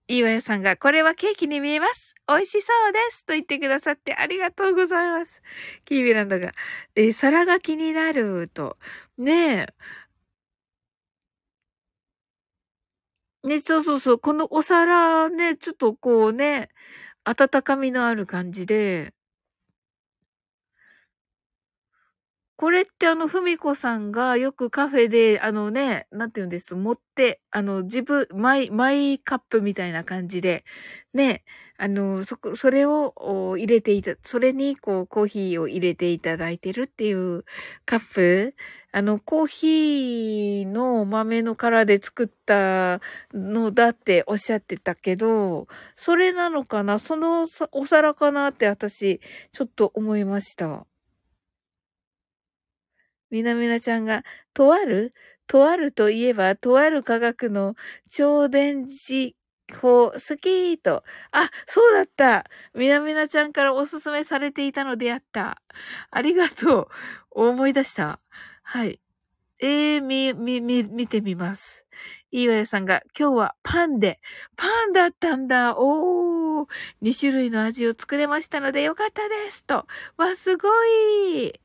いわやさんが、これはケーキに見えます。美味しそうですと言ってくださってありがとうございます。キーミランドが、え、皿が気になると。ねえ。ね、そうそうそう。このお皿ね、ちょっとこうね、温かみのある感じで、これってあの、ふみこさんがよくカフェで、あのね、なんて言うんです、持って、あの、自分、マイ、マイカップみたいな感じで、ね、あの、そ、それを入れていた、それにこう、コーヒーを入れていただいてるっていうカップ、あの、コーヒーの豆の殻で作ったのだっておっしゃってたけど、それなのかな？そのお皿かなって私、ちょっと思いました。みなみなちゃんが、とある？とあるといえば、とある科学の超電磁法、好きと。あ、そうだった。みなみなちゃんからおすすめされていたのであった。ありがとう。思い出した。はい。えー、み、み、み、見てみます。いいわよさんが、今日はパンで、パンだったんだ。おー。2種類の味を作れましたのでよかったです。と。わ、すごい。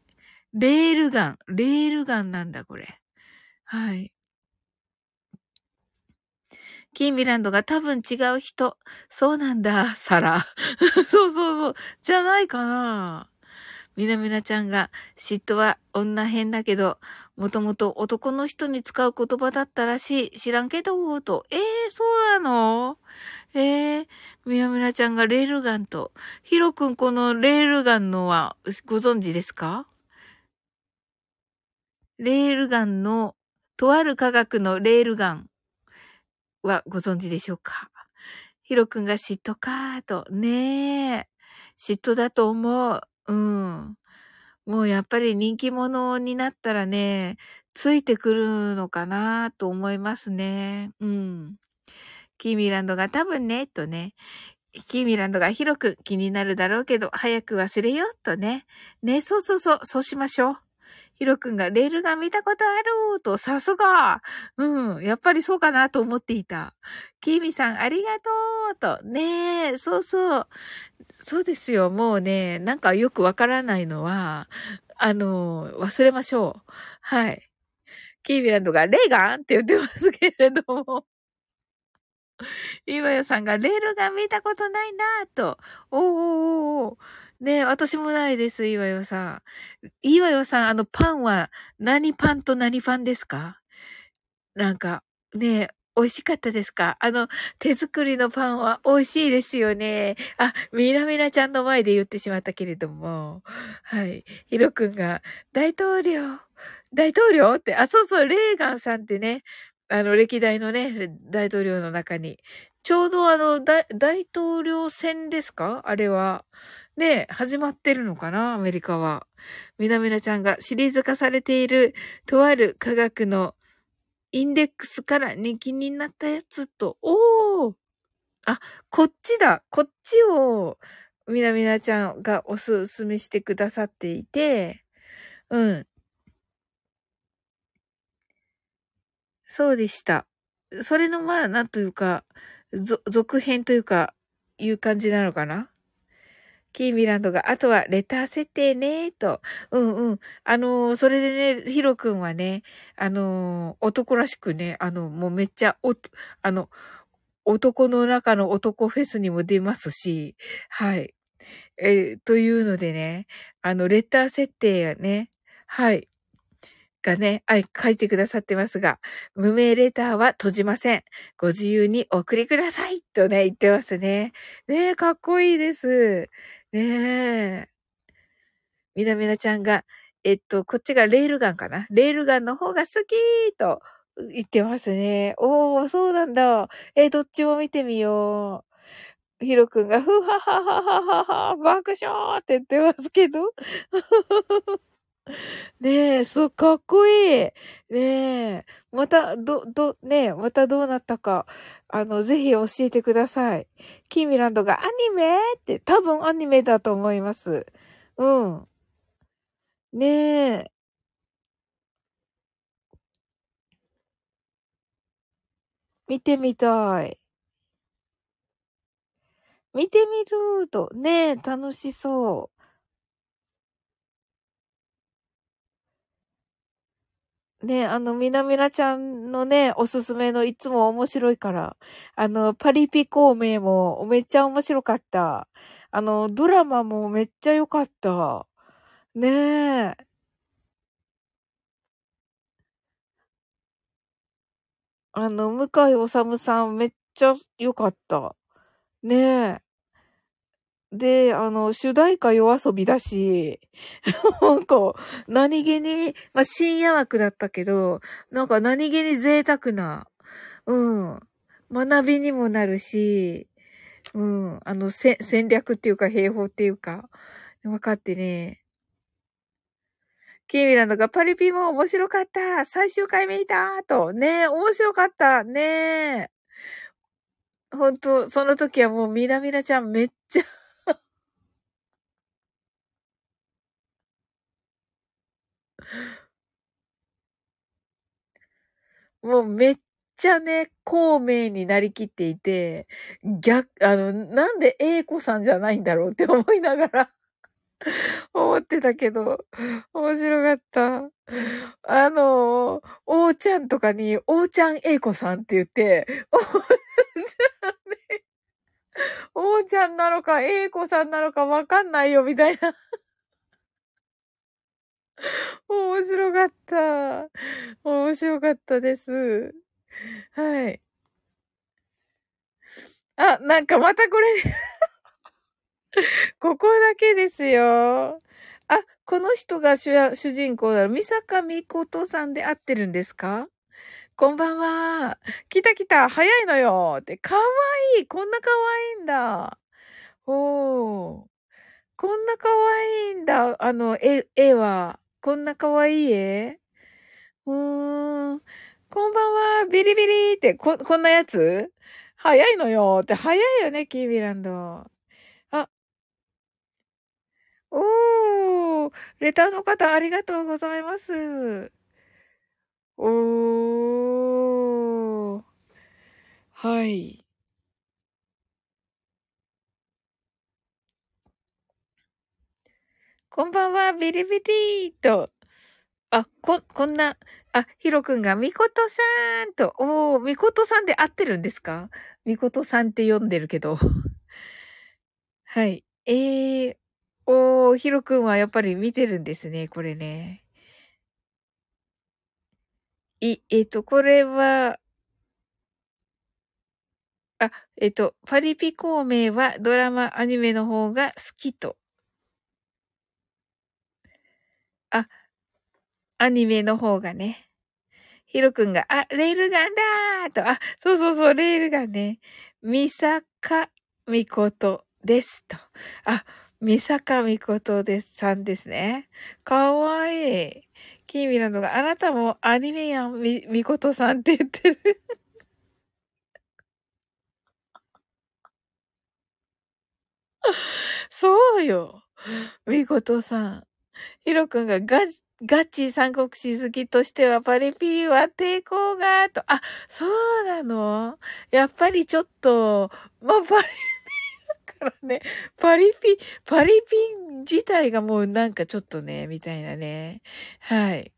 レールガン。レールガンなんだ、これ。はい。キーミランドが多分違う人。そうなんだ、サラ。そうそうそう。じゃないかな。みなみなちゃんが、嫉妬は女変だけど、もともと男の人に使う言葉だったらしい。知らんけど、と。ええー、そうなの？ええー、みなみなちゃんがレールガンと。ヒロくんこのレールガンのはご存知ですか？レールガンの、とある科学のレールガンはご存知でしょうか？ヒロ君が嫉妬かーと。ねえ。嫉妬だと思う。うん。もうやっぱり人気者になったらね、ついてくるのかなと思いますね。うん。キーミランドが多分ね、とね。キーミランドが広く気になるだろうけど、早く忘れようとね。ね、そうそうそう、そうしましょう。ヒロくんがレールガン見たことあると、さすがうん。やっぱりそうかなと思っていた。キーミさん、ありがとうと。ねえ、そうそう。そうですよ。もうね、なんかよくわからないのは、あの、忘れましょう。はい。キーミランドがレーガンって言ってますけれども。岩代さんがレールガン見たことないなと。おーおーおーねえ、私もないです、岩代さん。岩代さん、あの、パンは何パンと何パンですか？なんか、ねえ、美味しかったですか？あの、手作りのパンは美味しいですよね。あ、みなみなちゃんの前で言ってしまったけれども。はい。ひろくんが、大統領、大統領？って、あ、そうそう、レーガンさんってね、あの、歴代のね、大統領の中に、ちょうどあの、大統領選ですか？あれは。ね、始まってるのかな？アメリカは。みなみなちゃんがシリーズ化されている、とある科学のインデックスから人気になったやつと、おーあ、こっちだこっちを、みなみなちゃんがおすすめしてくださっていて、うん。そうでした。それの、まあ、なんというか、続編というか、いう感じなのかな？キーミランドが、あとはレター設定ね、と。うんうん。あのー、それでね、ヒロ君はね、あのー、男らしくね、あの、もうめっちゃ、お、あの、男の中の男フェスにも出ますし、はい。え、というのでね、あの、レター設定やね、はい。がね、はい、書いてくださってますが、無名レターは閉じません。ご自由にお送りくださいとね、言ってますね。ねえ、かっこいいです。ねえ。みなみなちゃんが、えっと、こっちがレールガンかな？レールガンの方が好きと言ってますね。おー、そうなんだ。えどっちも見てみよう。ヒロくんが、ふはははははは、爆笑って言ってますけど。ねえ、そう、かっこいい。ねえ、また、ど、ど、ねえ、またどうなったか、あの、ぜひ教えてください。キーミランドがアニメ？って多分アニメだと思います。うん。ねえ。見てみたい。見てみると、ねえ、楽しそう。ね、あの、みなみなちゃんのね、おすすめのいつも面白いから。あの、パリピ孔明もめっちゃ面白かった。あの、ドラマもめっちゃ良かった。ねえ。あの、向井治さんめっちゃ良かった。ねえ。で、あの、主題歌夜遊びだし、なんか、何気に、まあ、深夜枠だったけど、なんか何気に贅沢な、うん、学びにもなるし、うん、あの、戦略っていうか、兵法っていうか、分かってね。キーミランドがパリピも面白かった最終回見たと。ねえ、面白かったねえ。ほんと、その時はもうみなみなちゃんめっちゃもうめっちゃね、孔明になりきっていて、逆、あの、なんで英子さんじゃないんだろうって思いながら 思ってたけど、面白かった。あの、おーちゃんとかに、おーちゃん英子さんって言って、おーちゃんね、おーちゃんなのか、英子さんなのかわかんないよ、みたいな 面白かった。面白かったです。はい。あ、なんかまたこれ ここだけですよ。あ、この人が主主人公だ。三坂美琴さんで合ってるんですか？こんばんは。来た来た。早いのよ。って、かわいい。こんなかわいいんだ。おー。こんなかわいいんだ。あの、絵、絵は。こんなかわい絵？うーん。こんばんは、ビリビリって、こ、こんなやつ？早いのよって、早いよね、キービランド。あ。おおー、レターの方ありがとうございます。おー。はい。こんばんは、ビリビリーと。あ、こ、こんな、あ、ヒロくんが、みことさんと、おー、みことさんで合ってるんですか？みことさんって読んでるけど。はい。えー、おー、ヒロくんはやっぱり見てるんですね、これね。い、えっ、ー、と、これは、あ、えっ、ー、と、パリピ孔明はドラマ、アニメの方が好きと。アニメの方がね。ヒロくんが、あ、レールガンだーと、あ、そうそうそう、レールガンね。ミサカミコトですと。あ、ミサカミコトです、さんですね。かわいい。キーミランドが、あなたもアニメやん、み、みことさんって言ってる。そうよ。みことさん。ヒロくんがガガチ三国志好きとしてはパリピは抵抗が、と。あ、そうなの？やっぱりちょっと、まあ、パリピだからね。パリピ、パリピ自体がもうなんかちょっとね、みたいなね。はい。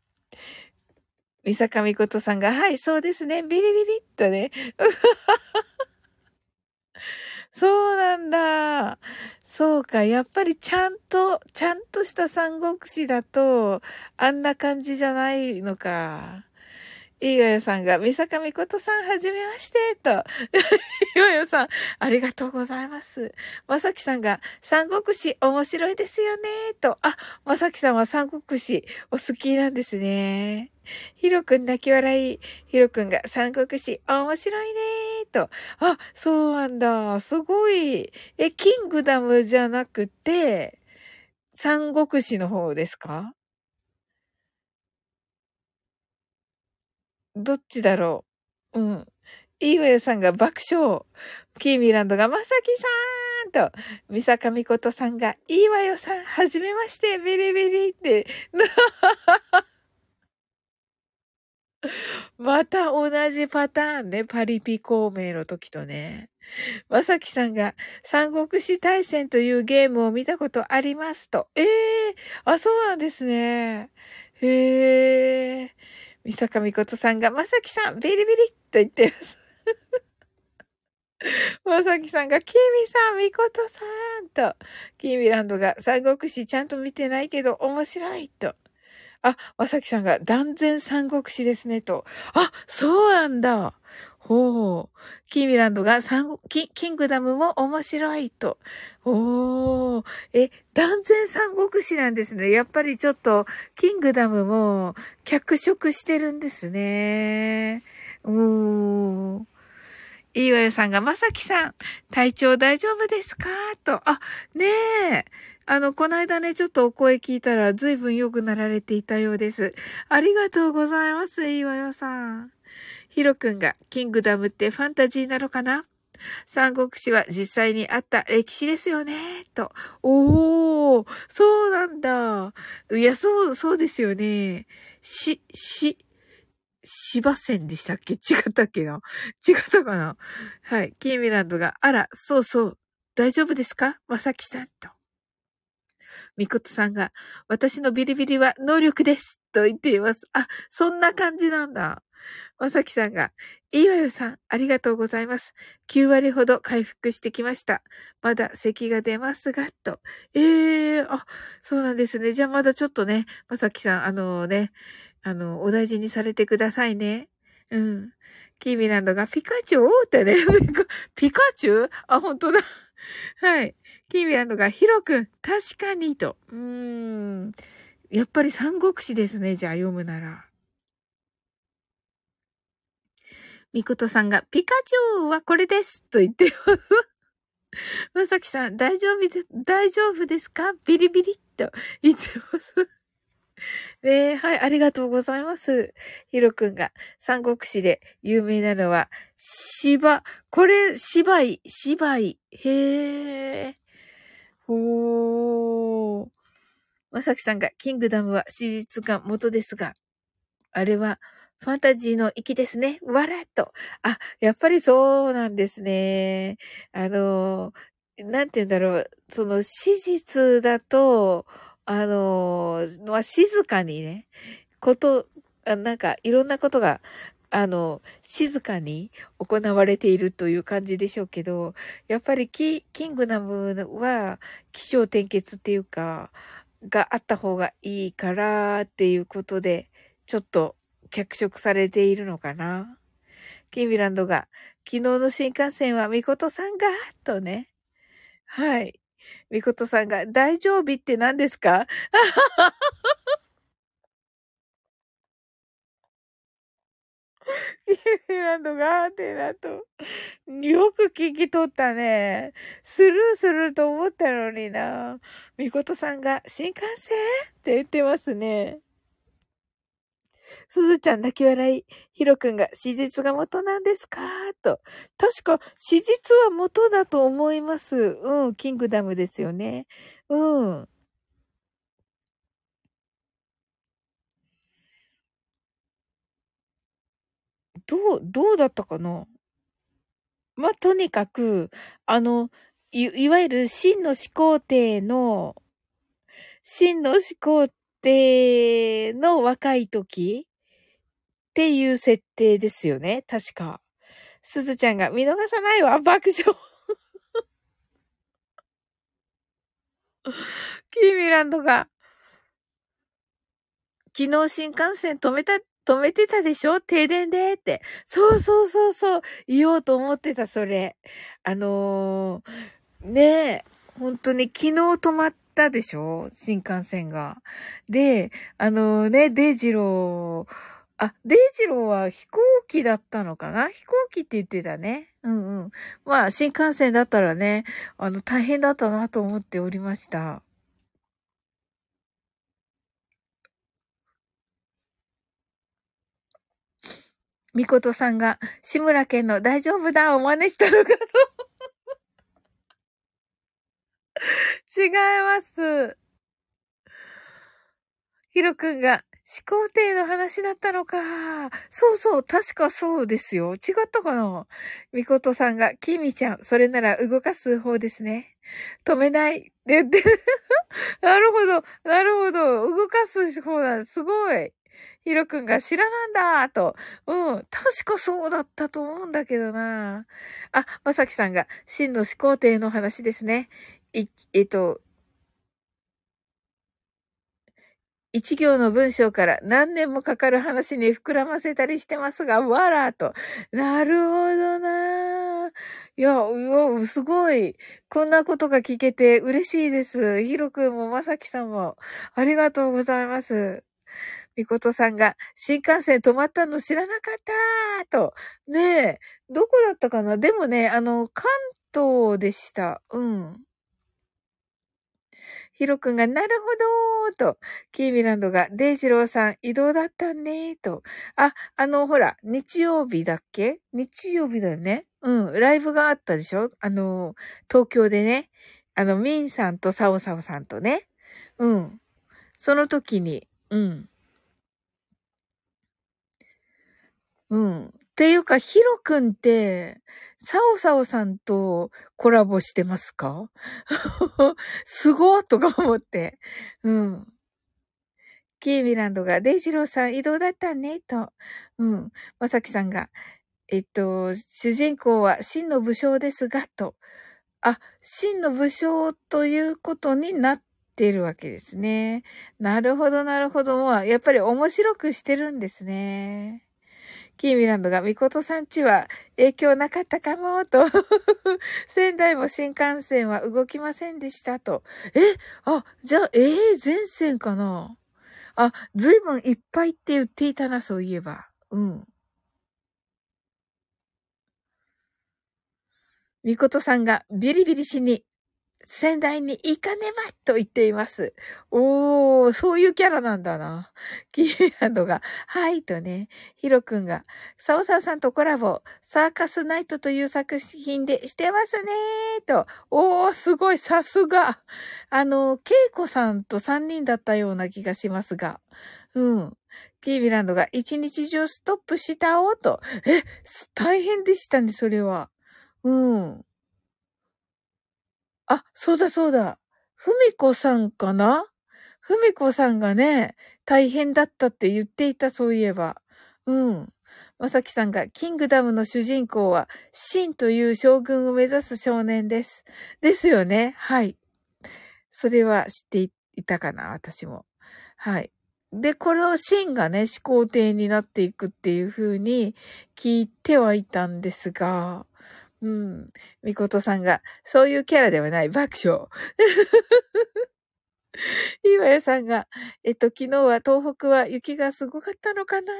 三坂美琴さんが、はい、そうですね。ビリビリっとね。そうなんだ。そうか。やっぱりちゃんと、ちゃんとした三国志だと、あんな感じじゃないのか。いいわよさんが、みさかみことさん、はじめまして、と。いいわよさん、ありがとうございます。まさきさんが、三国志面白いですよね、と。あ、まさきさんは三国志お好きなんですね。ひろくん泣き笑い。ひろくんが三国志面白いねと。あ、そうなんだ。すごい。え、キングダムじゃなくて、三国志の方ですか？どっちだろう？うん。いいわよさんが爆笑。キーミランドがまさきさんと、ミサカミコトさんが、いいわよさん、はじめまして、ビリビリって。また同じパターンね。パリピ孔明の時とね。まさきさんが、三国志大戦というゲームを見たことありますと。ええー、あ、そうなんですね。へえ。みさかみことさんが、まさきさん、ビリビリと言ってます。まさきさんが、キーミさん、みことさんと、キーミランドが、三国志ちゃんと見てないけど面白いと。あ、まさきさんが、断然三国志ですねと。あ、そうなんだ。ほう。キーミランドが三キ、キングダムも面白いと。おー。え、断然三国志なんですね。やっぱりちょっと、キングダムも脚色してるんですね。おー。いいわよさんが、まさきさん、体調大丈夫ですか？と。あ、ねえ。あの、この間ね、ちょっとお声聞いたら、ずいぶん良くなられていたようです。ありがとうございます、いいわよさん。ヒロ君が、キングダムってファンタジーなのかな？三国志は実際にあった歴史ですよね、と。おー、そうなんだ。いや、そう、そうですよね。し、し、芝線でしたっけ？違ったっけな？違ったかな？はい。キーミランドが、あら、そうそう、大丈夫ですか？まさきさんと。みことさんが、私のビリビリは能力です。と言っています。あ、そんな感じなんだ。まさきさんが、いいわよさん、ありがとうございます。9割ほど回復してきました。まだ咳が出ますが、と。ええー、あ、そうなんですね。じゃあまだちょっとね、まさきさん、あのね、あの、お大事にされてくださいね。うん。キーミランドがピカチュウ？ってね、ピカチュウ？あ、本当だ。はい。キーミランドがヒロ君、確かにと。うーん。やっぱり三国志ですね。じゃあ読むなら。ミコトさんが、ピカチュウはこれですと言ってます。まさきさん、大丈夫で、大丈夫ですか？ビリビリと言ってます。ねえはい、ありがとうございます。ヒロくんが、三国志で有名なのは、芝、これ、芝居、芝居。へえ。ほー。まさきさんが、キングダムは史実が元ですが、あれはファンタジーの域ですね。わらっと。あ、やっぱりそうなんですね。あの、なんて言うんだろう。その史実だと、あの、まあ、静かにね、こと、なんかいろんなことが、あの、静かに行われているという感じでしょうけど、やっぱりキングダムは気象転結っていうか、があった方がいいからっていうことで、ちょっと脚色されているのかな。キンビランドが、昨日の新幹線はミコトさんが、とね。はい。ミコトさんが、大丈夫？って何ですか？キンビランドが、ってなと。よく聞き取ったね。スルーすると思ったのにな。ミコトさんが、新幹線？って言ってますね。すずちゃん泣き笑い。ひろくんが史実が元なんですか？と。確か史実は元だと思います。うん、キングダムですよね。うん。どう、どうだったかな？まあ、とにかく、あの、い、いわゆる真の始皇帝の、真の始皇帝の若い時っていう設定ですよね。確か。すずちゃんが見逃さないわ、爆笑。キーミランドが、昨日新幹線止めたっ、止めてたでしょ？停電でって。そうそうそうそう。言おうと思ってた、それ。あのー、ねえ、本当に昨日止まったでしょ？新幹線が。で、あのー、ね、デイジロー、あ、デイジローは飛行機だったのかな？飛行機って言ってたね。うんうん。まあ、新幹線だったらね、あの、大変だったなと思っておりました。みことさんが、志村けんの大丈夫だを真似したのかと 違います。ひろくんが、始皇帝の話だったのか。そうそう、確かそうですよ。違ったかなみことさんが、きみちゃん、それなら動かす方ですね。止めないって言ってなるほど、なるほど。動かす方だ。すごい。ひろくんが知らなんだと。うん。確かそうだったと思うんだけどな。あ、まさきさんが、真の始皇帝の話ですね。い、えっと、一行の文章から何年もかかる話に膨らませたりしてますが、わらと。なるほどな。いや、うわ、すごい。こんなことが聞けて嬉しいです。ひろくんもまさきさんも、ありがとうございます。みことさんが、新幹線止まったの知らなかったと。ねえ、どこだったかな？でもね、あの、関東でした。うん。ヒロくんが、なるほどーと、キーミランドが、デイジローさん、移動だったねーと。あ、あの、ほら、日曜日だっけ？日曜日だよね。うん、ライブがあったでしょ？あの、東京でね。あの、ミンさんとサオサオさんとね。うん。その時に、うん。うん。っていうか、ヒロくんって、サオサオさんとコラボしてますか？すごーとか思って。うん。キーミランドが、デイジローさん移動だったね、と。うん。まさきさんが、えっと、主人公は真の武将ですが、と。あ、真の武将ということになっているわけですね。なるほど、なるほど。もう、やっぱり面白くしてるんですね。キーミランドが、ミコトさんちは影響なかったかも、と。仙台も新幹線は動きませんでした、と。え？あ、じゃあ、ええー、全線かな？あ、ずいぶんいっぱいって言っていたな、そういえば。うん。ミコトさんがビリビリしに仙台に行かねばと言っています。おー、そういうキャラなんだな。キーランドが、はいとね、ヒロくんが、サオサオさんとコラボ、サーカスナイトという作品でしてますねーと。おー、すごい、さすが。あの、ケイコさんと3人だったような気がしますが。うん。キービランドが一日中ストップしたおと。え、大変でしたね、それは。うん。あ、そうだそうだ。ふみこさんかな？ふみこさんがね、大変だったって言っていた、そういえば。うん。まさきさんが、キングダムの主人公は、シンという将軍を目指す少年です。ですよね。はい。それは知っていたかな、私も。はい。で、これをシンがね、始皇帝になっていくっていう風に聞いてはいたんですが、うん。みことさんが、そういうキャラではない、爆笑。岩屋さんが、えっと、昨日は東北は雪がすごかったのかな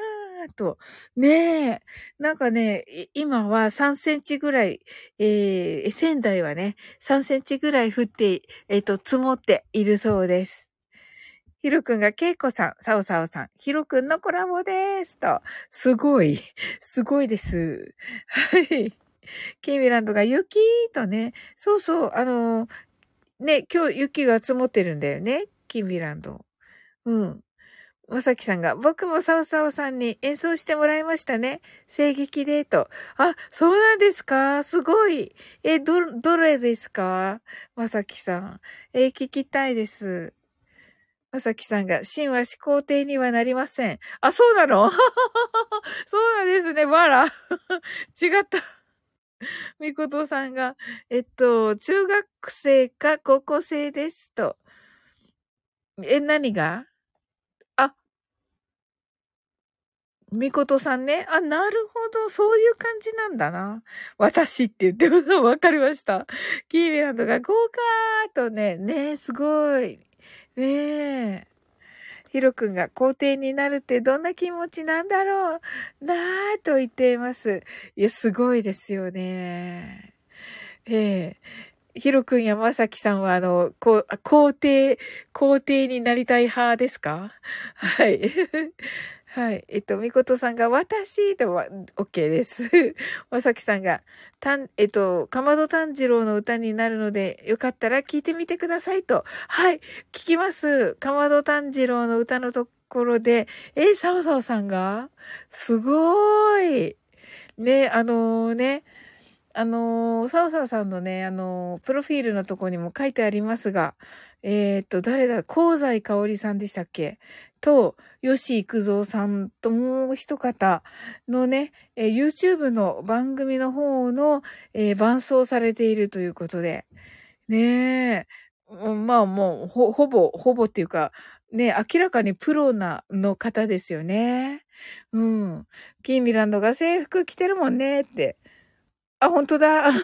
と。ねえ。なんかね、今は3センチぐらい、えー、仙台はね、3センチぐらい降って、えっと、積もっているそうです。ひろくんがけいこさん、さおさおさん、ひろくんのコラボです。と。すごい。すごいです。はい。ケイミランドが雪とね、そうそう、あのー、ね、今日雪が積もってるんだよね。キーミランド。うん。まさきさんが、僕もサオサオさんに演奏してもらいましたね。声劇で、と。あ、そうなんですか？すごい。え、ど、どれですか？まさきさん。え、聞きたいです。まさきさんが、神は始皇帝にはなりません。あ、そうなの？そうなんですね。わら。違った。みことさんが、えっと、中学生か高校生ですと。え、何が？あ、みことさんね。あ、なるほど。そういう感じなんだな。私って言ってるのわかりました。キービランドが豪華とね、ねすごい。ねえ。ヒロ君が皇帝になるってどんな気持ちなんだろうなぁと言っています。いや、すごいですよね。ええヒロ君やまさきさんは、あの、こ皇帝、皇帝になりたい派ですか？はい。はい。えっと、みことさんが、私とは、OK です。まさきさんが、たん、えっと、かまど炭治郎の歌になるので、よかったら聞いてみてくださいと。はい。聞きます。かまど炭治郎の歌のところで、え、サオサオさんが？すごーい。ね、あのー、ね、あのー、サオサオさんのね、あのー、プロフィールのとこにも書いてありますが、えっと、誰だ、香西香織さんでしたっけ？と、吉幾三さんともう一方のね、えー、YouTube の番組の方の、えー、伴奏されているということで。ねえ。まあもう、ほ、ほぼ、ほぼっていうか、ね、明らかにプロな、の方ですよね。うん。キーミランドが制服着てるもんねって。あ、本当だ。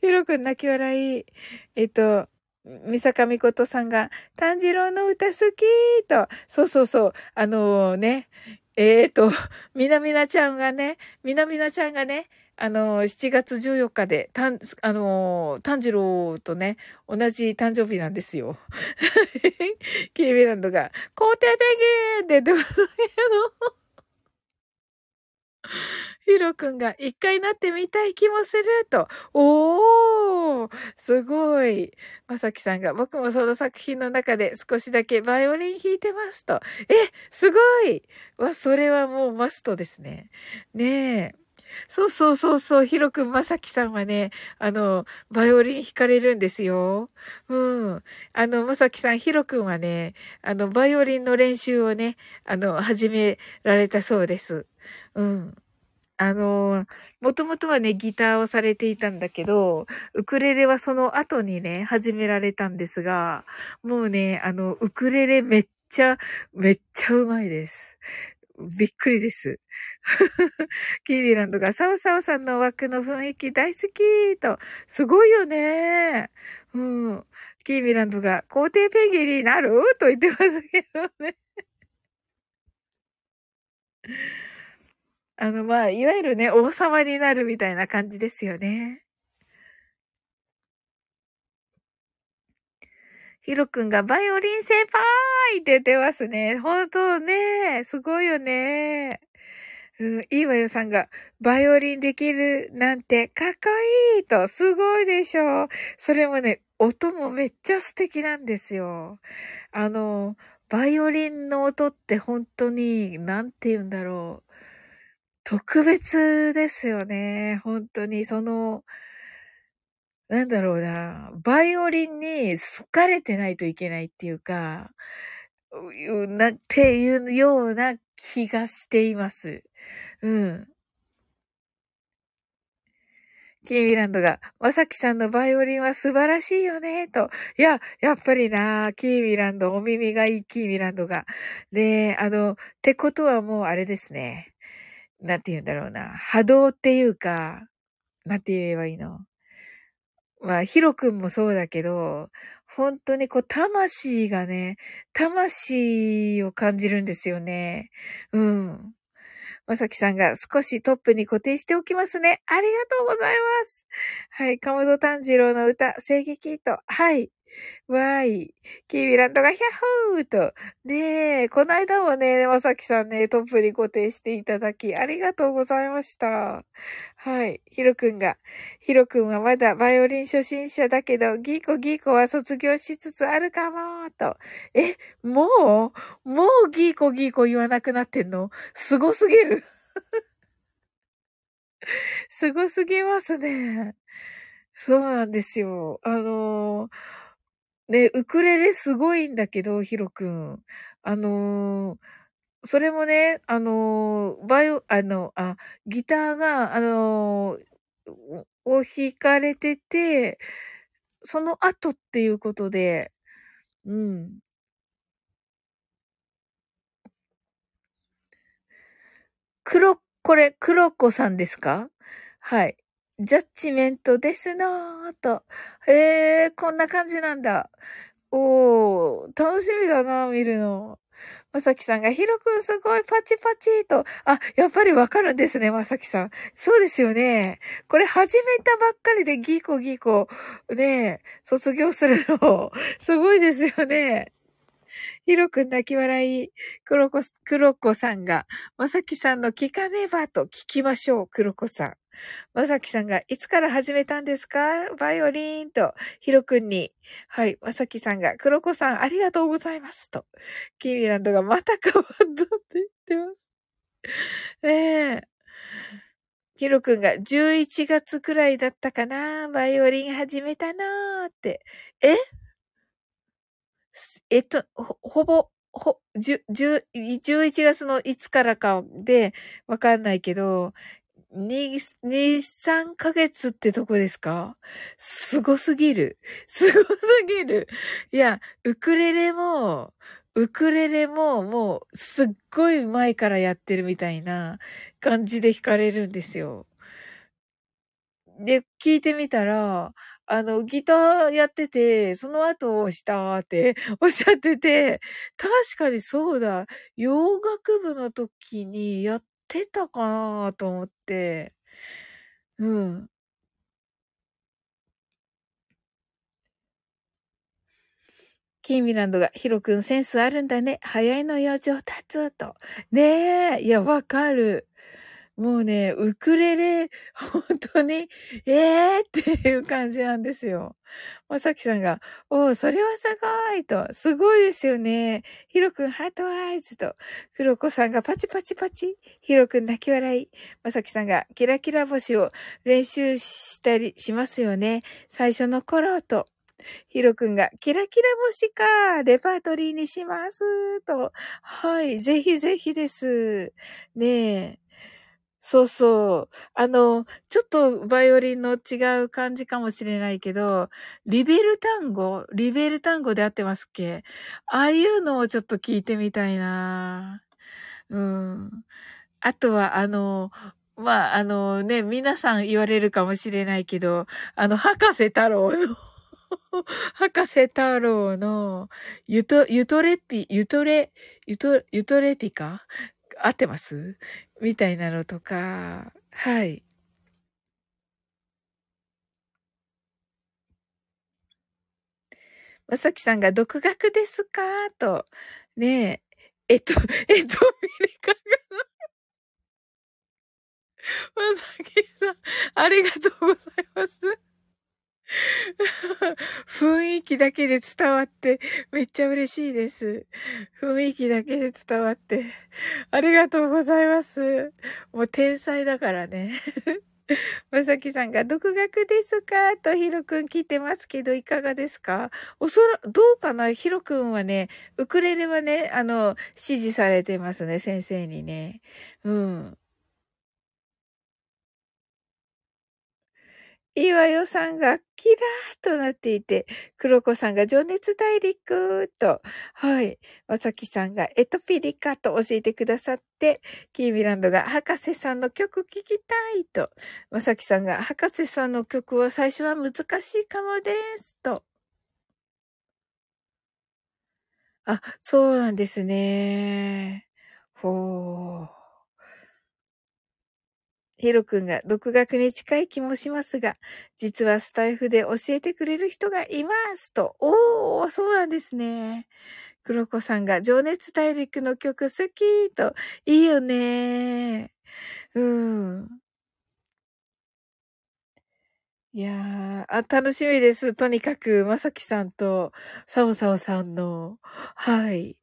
ヒロくん泣き笑い。えっと、みさかみことさんが、炭治郎の歌好きと、そうそうそう、あのー、ね、えーと、みなみなちゃんがね、みなみなちゃんがね、あのー、7月14日で、たん、あのー、炭治郎とね、同じ誕生日なんですよ。キービランドが、皇帝ペンギンって言ってますけど、ヒロくんが一回なってみたい気もすると。おーすごい。まさきさんが僕もその作品の中で少しだけバイオリン弾いてますと。え、すごいわ、それはもうマストですね。ねえ。そうそうそうそう、ヒロくんまさきさんはね、あの、バイオリン弾かれるんですよ。うん。あの、まさきさん、ヒロくんはね、あの、バイオリンの練習をね、あの、始められたそうです。うん。あの、もともとはね、ギターをされていたんだけど、ウクレレはその後にね、始められたんですが、もうね、あの、ウクレレめっちゃ、めっちゃうまいです。びっくりです。キービランドがサオサオさんの枠の雰囲気大好きと、すごいよね。うん。キービランドが皇帝ペンギンになる？と言ってますけどね。あの、まあ、いわゆるね、王様になるみたいな感じですよね。ヒロくんがバイオリン先輩って言ってますね。本当ね。すごいよね。うん、いいわよさんが、バイオリンできるなんてかっこいいと、すごいでしょう。それもね、音もめっちゃ素敵なんですよ。あの、バイオリンの音って本当に、なんて言うんだろう。特別ですよね。本当に、その、なんだろうな、バイオリンに好かれてないといけないっていうか、な、っていうような気がしています。うん。キーミランドが、まさきさんのバイオリンは素晴らしいよね、と。いや、やっぱりな、キーミランド、お耳がいいキーミランドが。で、あの、ってことはもうあれですね。なんて言うんだろうな。波動っていうか、なんて言えばいいの？まあ、ヒロ君もそうだけど、本当にこう、魂がね、魂を感じるんですよね。うん。まさきさんが少しトップに固定しておきますね。ありがとうございます。はい。かまど炭治郎の歌、正義と。はい。わーい。キービランドがヒャッホーと。ねえ、この間もね、まさきさんね、トップに固定していただき、ありがとうございました。はい。ヒロくんが、ヒロくんはまだバイオリン初心者だけど、ギーコギーコは卒業しつつあるかも、と。え、もう？もうギーコギーコ言わなくなってんの？すごすぎる。すごすぎますね。そうなんですよ。あのーね、ウクレレすごいんだけど、ヒロくん。あのー、それもね、あのー、バイオ、あの、あ、ギターが、あのー、を弾かれてて、その後っていうことで、うん。黒、これ、黒子さんですか？はい。ジャッジメントですなぁと。へえ、こんな感じなんだ。おー、楽しみだなぁ見るの。まさきさんが、ひろくんすごいパチパチと。あ、やっぱりわかるんですね、まさきさん。そうですよね。これ始めたばっかりでギコギコ、ね卒業するの。すごいですよね。ひろくん泣き笑い。黒子、黒子さんが、まさきさんの聞かねばと聞きましょう、黒子さん。まさきさんが、いつから始めたんですか？バイオリンと、ひろくんに。はい。まさきさんが、黒子さん、ありがとうございます。と。キーミランドが、また変わったって言ってます。ねえ。ひろくんが、11月くらいだったかな？バイオリン始めたなーって。え？えっと、ほ、ほぼ、ほ、十、十、11月のいつからかでわかんないけど、二、二、三ヶ月ってとこですか？すごすぎる。すごすぎる。いや、ウクレレも、ウクレレももうすっごい前からやってるみたいな感じで弾かれるんですよ。で、聞いてみたら、あの、ギターやってて、その後をしたって おっしゃってて、確かにそうだ、洋楽部の時にやってたかなと思って。うん。キーミランドが、ヒロくんセンスあるんだね。早いのよ、上達と。ねえ。いや、わかる。もうね、ウクレレ、本当に、ええー、っていう感じなんですよ。まさきさんが、おお、それはすごいと、すごいですよね。ひろくんハートアイズと、ふろこさんがパチパチパチ、ひろくん泣き笑い。まさきさんが、キラキラ星を練習したりしますよね。最初の頃と。ひろくんが、キラキラ星か、レパートリーにします、と。はい、ぜひぜひです。ねえ。そうそう。あの、ちょっとバイオリンの違う感じかもしれないけど、リベル単語？リベル単語で合ってますっけ？ああいうのをちょっと聞いてみたいな。うん。あとは、あの、まあ、あのね、皆さん言われるかもしれないけど、あの、博士太郎の 博士太郎の、ゆと、ゆとれピ、ゆとれ、ゆと、ゆとれピか？合ってます？みたいなのとか、はい。まさきさんが独学ですか？と。ねえ。えっと、えっと、ミリカがまさきさん、ありがとうございます。雰囲気だけで伝わって、めっちゃ嬉しいです。雰囲気だけで伝わって。ありがとうございます。もう天才だからね。まさきさんが、独学ですか？とヒロくん聞いてますけど、いかがですか？おそら、どうかな？ヒロくんはね、ウクレレはね、あの、指示されてますね、先生にね。うん。岩代さんがキラーとなっていて、黒子さんが情熱大陸と、はい。まさきさんがエトピリカと教えてくださって、キーミランドが博士さんの曲聴きたいと、まさきさんが博士さんの曲は最初は難しいかもですと。あ、そうなんですね。ほー。ヒロ君が独学に近い気もしますが、実はスタイフで教えてくれる人がいますと。おー、そうなんですね。黒子さんが情熱大陸の曲好きと。いいよね。うん。いやー、あ、楽しみです。とにかく、まさきさんと、さおさおさんの、はい、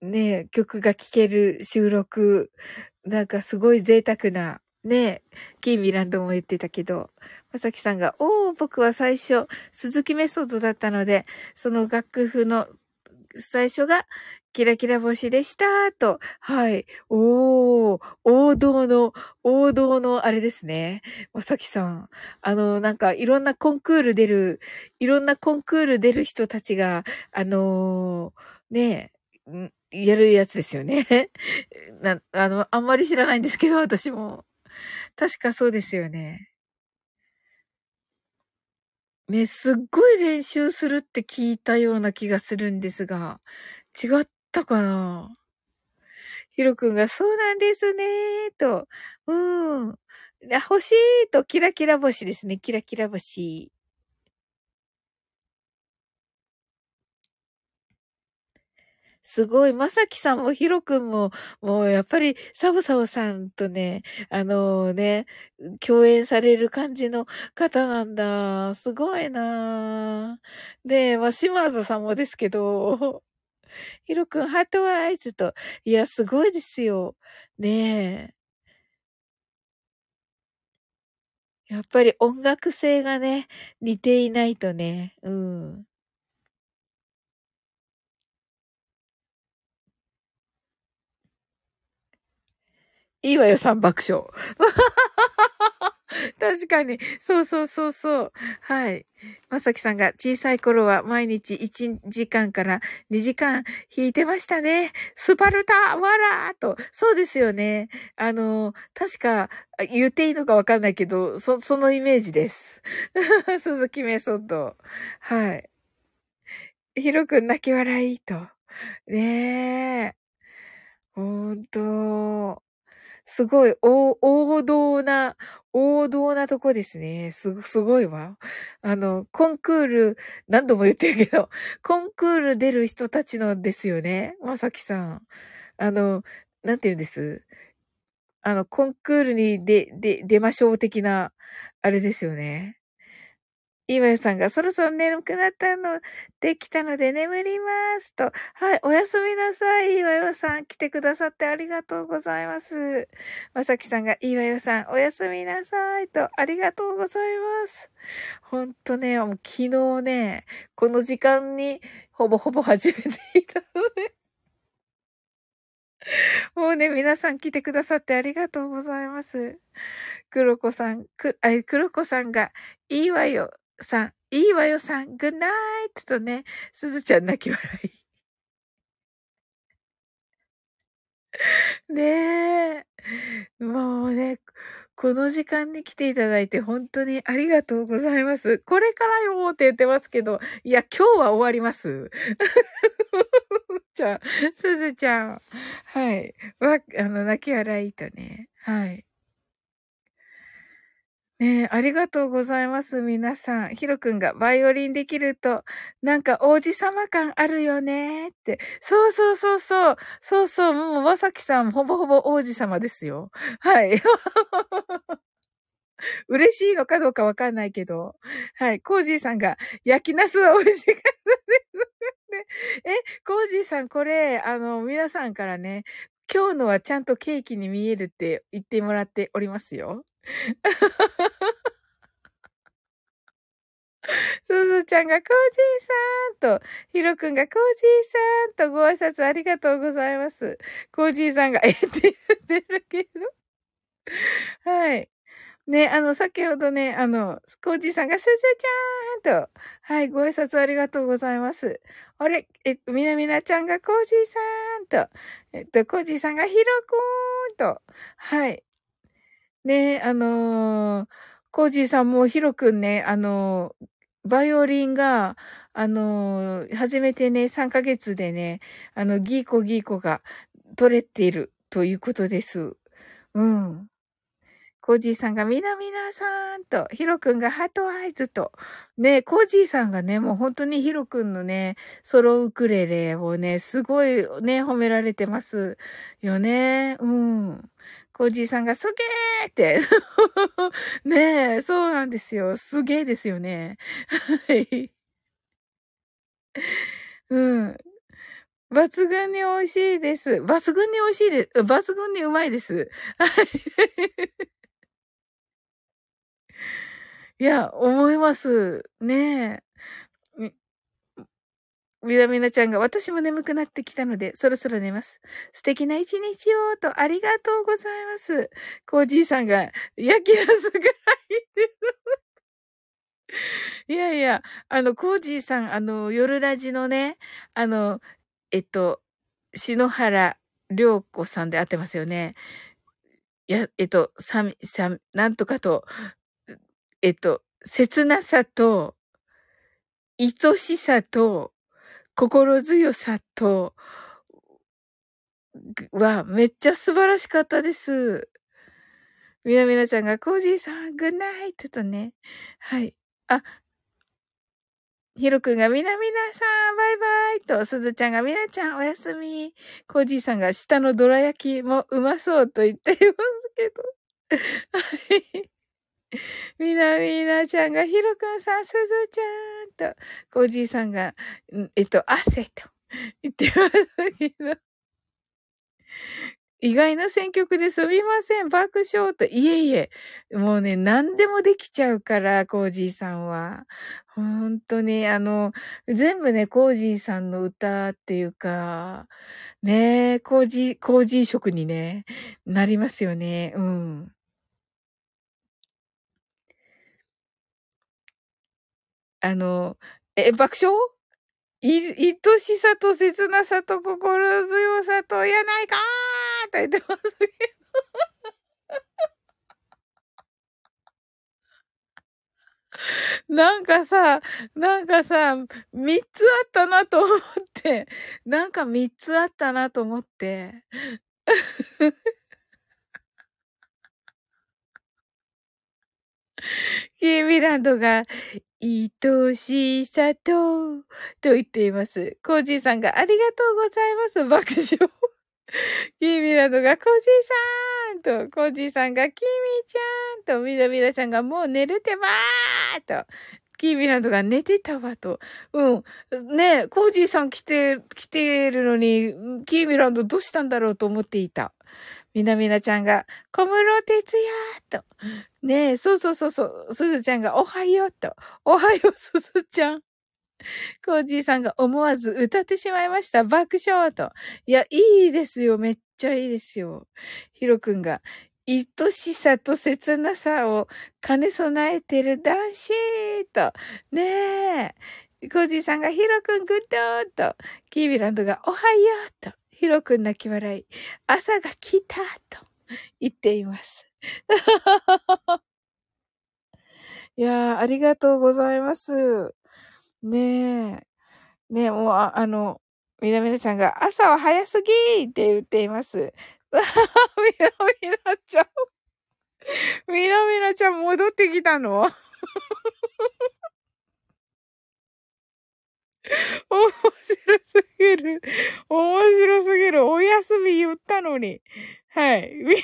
ね曲が聴ける収録、なんかすごい贅沢なねえ、キーミランドも言ってたけど、まさきさんが、おー、僕は最初、鈴木メソッドだったので、その楽譜の最初が、キラキラ星でした、と。はい。おー、王道の、王道のあれですね。まさきさん。あの、なんか、いろんなコンクール出る、いろんなコンクール出る人たちが、あのー、ねえ、やるやつですよね。な、あの、あんまり知らないんですけど、私も。確かそうですよね。ね、すっごい練習するって聞いたような気がするんですが、違ったかな？ヒロ君が、そうなんですねと、うん。欲しいと、キラキラ星ですね。キラキラ星。すごい、まさきさんもひろくんも、もうやっぱりサボサボさんとね、あのね、共演される感じの方なんだ。すごいなで、まあ、島津さんもですけど、ひろくん、ハートアイズと。いや、すごいですよ。ねえ。やっぱり音楽性がね、似ていないとね、うん。いいわよ、三爆笑。確かに。そうそうそうそう。はい。まさきさんが小さい頃は毎日1時間から2時間弾いてましたね。スパルタわらーと。そうですよね。あの、確か言っていいのかわかんないけど、そ、そのイメージです。鈴木メソッド。はい。ひろくん泣き笑いと。ねえ。ほんと。すごい、お王道な、王道なとこですね。す、すごいわ。あの、コンクール、何度も言ってるけど、コンクール出る人たちのですよね。まさきさん。あの、なんて言うんです？あの、コンクールに出、出、出ましょう的な、あれですよね。岩井さんがそろそろ眠くなったの、できたので眠りますと。はい、おやすみなさい。岩井さん、来てくださってありがとうございます。まさきさんが、岩井さん、おやすみなさいと、ありがとうございます。ほんとね、もう昨日ね、この時間にほぼほぼ始めていたのでもうね、皆さん来てくださってありがとうございます。黒子さん、く、あ、黒子さんが、いいわよ。さん、いいわよさん、グッナイトとね、すずちゃん泣き笑い。ねえ。もうね、この時間に来ていただいて本当にありがとうございます。これからよって言ってますけど、いや、今日は終わります。ちゃん、すずちゃん。はい。わ、あの、泣き笑いとね。はい。ねえ、ありがとうございます、皆さん。ヒロくんがバイオリンできると、なんか王子様感あるよねって。そうそうそうそう。そうそう。もう、まさきさん、ほぼほぼ王子様ですよ。はい。嬉しいのかどうかわかんないけど。はい。コージーさんが、焼きナスは美味しかったです。え、コージーさん、これ、あの、皆さんからね、今日のはちゃんとケーキに見えるって言ってもらっておりますよ。すずちゃんがコージーさんと、ひろくんがコージーさんとご挨拶ありがとうございます。コージーさんがえって言ってるけど。はい。ね、あの、先ほどね、あの、コージーさんがすずちゃんと、はい、ご挨拶ありがとうございます。あれ、えっと、みなみなちゃんがコージーさんと、えっと、コージーさんがひろくんと、はい。ね、あのー、コージーさんもヒロくんね、あのー、バイオリンが、あのー、初めてね、3ヶ月でね、あの、ギーコギーコが取れているということです。うん。コージーさんがみなみなさんと、ヒロくんが heart eyes と、ね、コージーさんがね、もう本当にヒロくんのね、ソロウクレレをね、すごいね、褒められてますよね。うん。コージーさんがすげーって。ねえ、そうなんですよ。すげーですよね。はい。うん。抜群に美味しいです。抜群に美味しいです。抜群にうまいです。はい。いや、思います。ねえ。みなみなちゃんが、私も眠くなってきたので、そろそろ寝ます。素敵な一日を、と、ありがとうございます。コージーさんが、焼きナスが入ってる。いやいや、あの、コージーさん、あの、夜ラジのね、あの、えっと、篠原涼子さんで会ってますよね。いや、えっと、さみ、さみ、なんとかと、えっと、切なさと、愛しさと、心強さと、は、めっちゃ素晴らしかったです。みなみなちゃんが、コージーさん、グッナイトとね。はい。あ、ひろくんがみなみなさん、バイバイと、すずちゃんがみなちゃん、おやすみ。コージーさんが、下のどら焼きもうまそうと言っていますけど。はい。みなみなちゃんが、ひろくんさん、すずちゃんと、コージーさんが、えっと、汗と言ってますけど。意外な選曲ですみません。爆笑と。いえいえ。もうね、何でもできちゃうから、コージーさんは。本当に、あの、全部ね、コージーさんの歌っていうか、ね、コージー、コージー色にね、なりますよね。うん。あの、え、爆笑？い、愛しさと切なさと心強さとやないかーと言ってますけど。なんかさ、なんかさ、三つあったなと思って、なんか三つあったなと思って。キーミランドが、愛しさと、と言っています。コージーさんがありがとうございます。爆笑。キーミランドがコージーさんと、コージーさんがキーミちゃんと、みなみなちゃんがもう寝るてばーと、キーミランドが寝てたわと。うん。ねコージーさん来て、来てるのに、キーミランドどうしたんだろうと思っていた。みなみなちゃんが、小室哲也と。ねえ、そうそうそうそう。すずちゃんが、おはようと。おはよう、すずちゃん。コージーさんが思わず歌ってしまいました。爆笑と。いや、いいですよ。めっちゃいいですよ。ヒロくんが、愛しさと切なさを兼ね備えてる男子と。ねえ。コージーさんがヒロくんグッドと。キービランドがおはようと。ヒロくん泣き笑い。朝が来たと言っています。いやー、ありがとうございます。ねえ。ねえ、もう、ああの、みなみなちゃんが、朝は早すぎーって言っています。みなみなちゃん。みなみなちゃん戻ってきたの？面白すぎる。面白すぎる。お休み言ったのに。はい。みなみな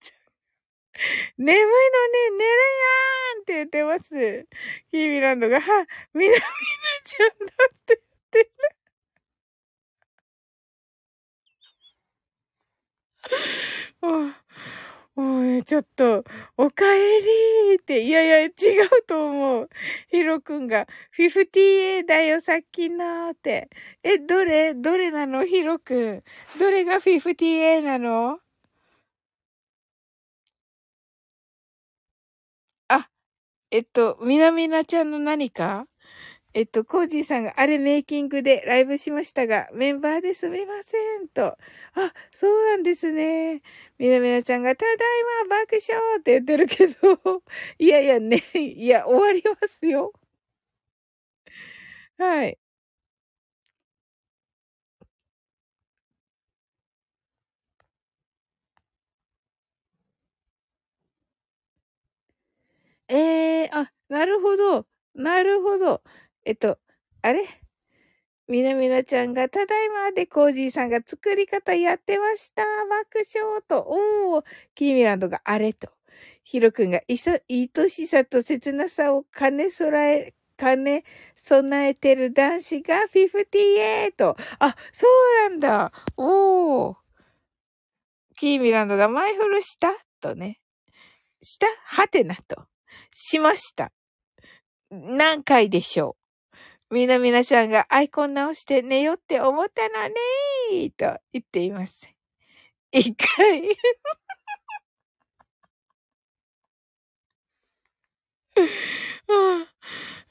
ちゃん。眠いのに寝るやんって言ってます。キーミランドが、は、みなみなちゃんだって言ってる。もう、ちょっと、おかえりって、いやいや、違うと思う。ヒロくんが、50A だよ、さっきのって。え、どれ？どれなの？ヒロくん。どれが 50A なの？あ、えっと、みなみなちゃんの何か？えっと、コージーさんがあれメイキングでライブしましたが、メンバーですみませんと。あ、そうなんですね。みなみなちゃんが、ただいま爆笑って言ってるけど、いやいやね、いや、終わりますよ。はい。ええー、あ、なるほど。なるほど。えっと、あれ？みなみなちゃんが、ただいまでコージーさんが作り方やってました。爆笑と。おー、キーミランドがあれと。ヒロくんが、いそ、愛しさと切なさを兼ね備え、兼ね備えてる男子が58。あ、そうなんだ。おー。キーミランドがマイフルした？とね。した？はてなと。しました。何回でしょう？みなみなちゃんがアイコン直して寝ようって思ったのねーと言っています。一回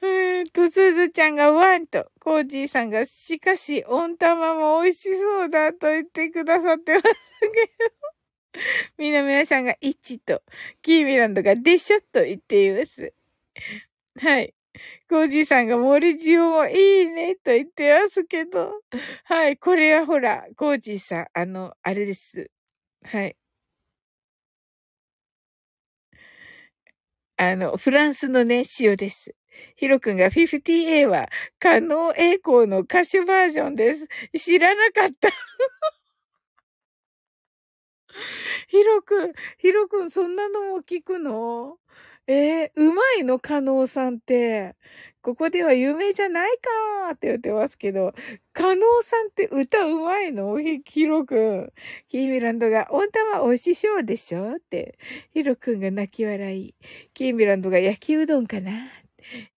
えーと、すずちゃんがワンと、コージーさんが、しかし、温玉も美味しそうだと言ってくださってますけど。みなみなちゃんが1と、キーミランドがでしょと言っています。はい。コージーさんが森塩もいいねと言ってますけど。はい。これはほら、コージーさん、あの、あれです。はい。あの、フランスのね、塩です。ヒロ君が 50A は、可能栄光の歌手バージョンです。知らなかった。ヒロ君、ヒロ君、そんなのも聞くの？えー、うまいの加納さんって。ここでは有名じゃないかーって言ってますけど、加納さんって歌うまいの、ヒロくん。キーミランドが、温玉美味しそうでしょ？って。ヒロくんが泣き笑い。キーミランドが焼きうどんかな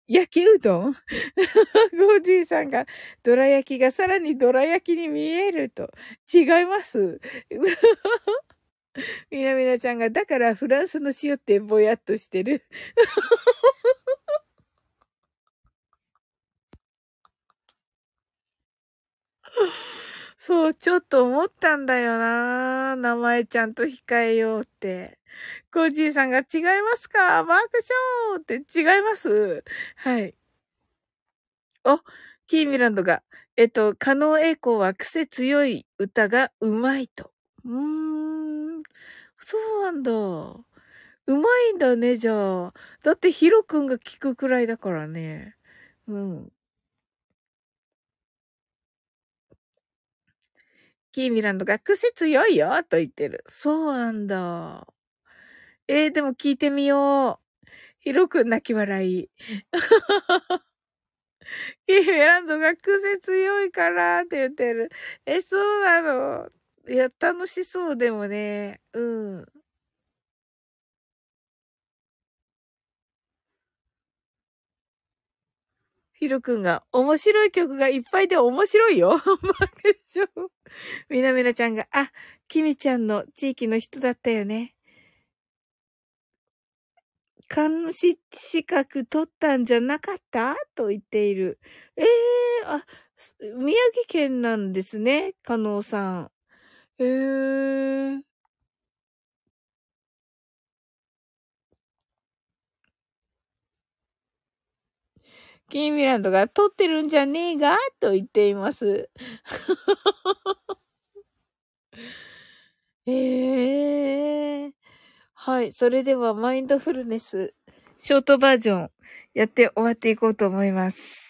焼きうどん？ゴージーさんが、どら焼きがさらにどら焼きに見えると。違います みなみなちゃんが、だからフランスの塩ってぼやっとしてる。そう、ちょっと思ったんだよな。名前ちゃんと控えようって。コージーさんが違いますか？ワークショーって違います？はい。お、キーミランドが、えっと、加納栄光は癖強い歌がうまいと。うーん。そうなんだ。うまいんだね、じゃあ。だってヒロくんが聞くくらいだからね。うん。キーミランドが癖強いよと言ってる。そうなんだ。えー、でも聞いてみよう。ヒロくん泣き笑い。キーミランドが癖強いからって言ってる。え、そうなの？いや、楽しそうでもね。うん。ヒロくんが、面白い曲がいっぱいで面白いよ。マでしょ。みなみなちゃんが、あ、キミちゃんの地域の人だったよね。監視資格取ったんじゃなかった？と言っている。ええー、あ、宮城県なんですね、加納さん。へえ。キーミランドが撮ってるんじゃねえがと言っています。ええー。はい。それでは、マインドフルネス、ショートバージョン、やって終わっていこうと思います。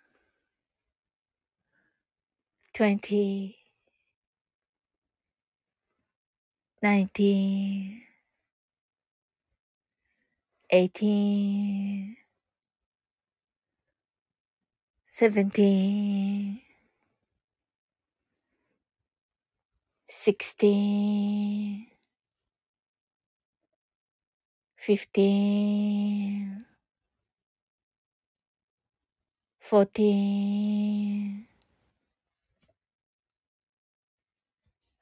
20 19 18 17 16 15 14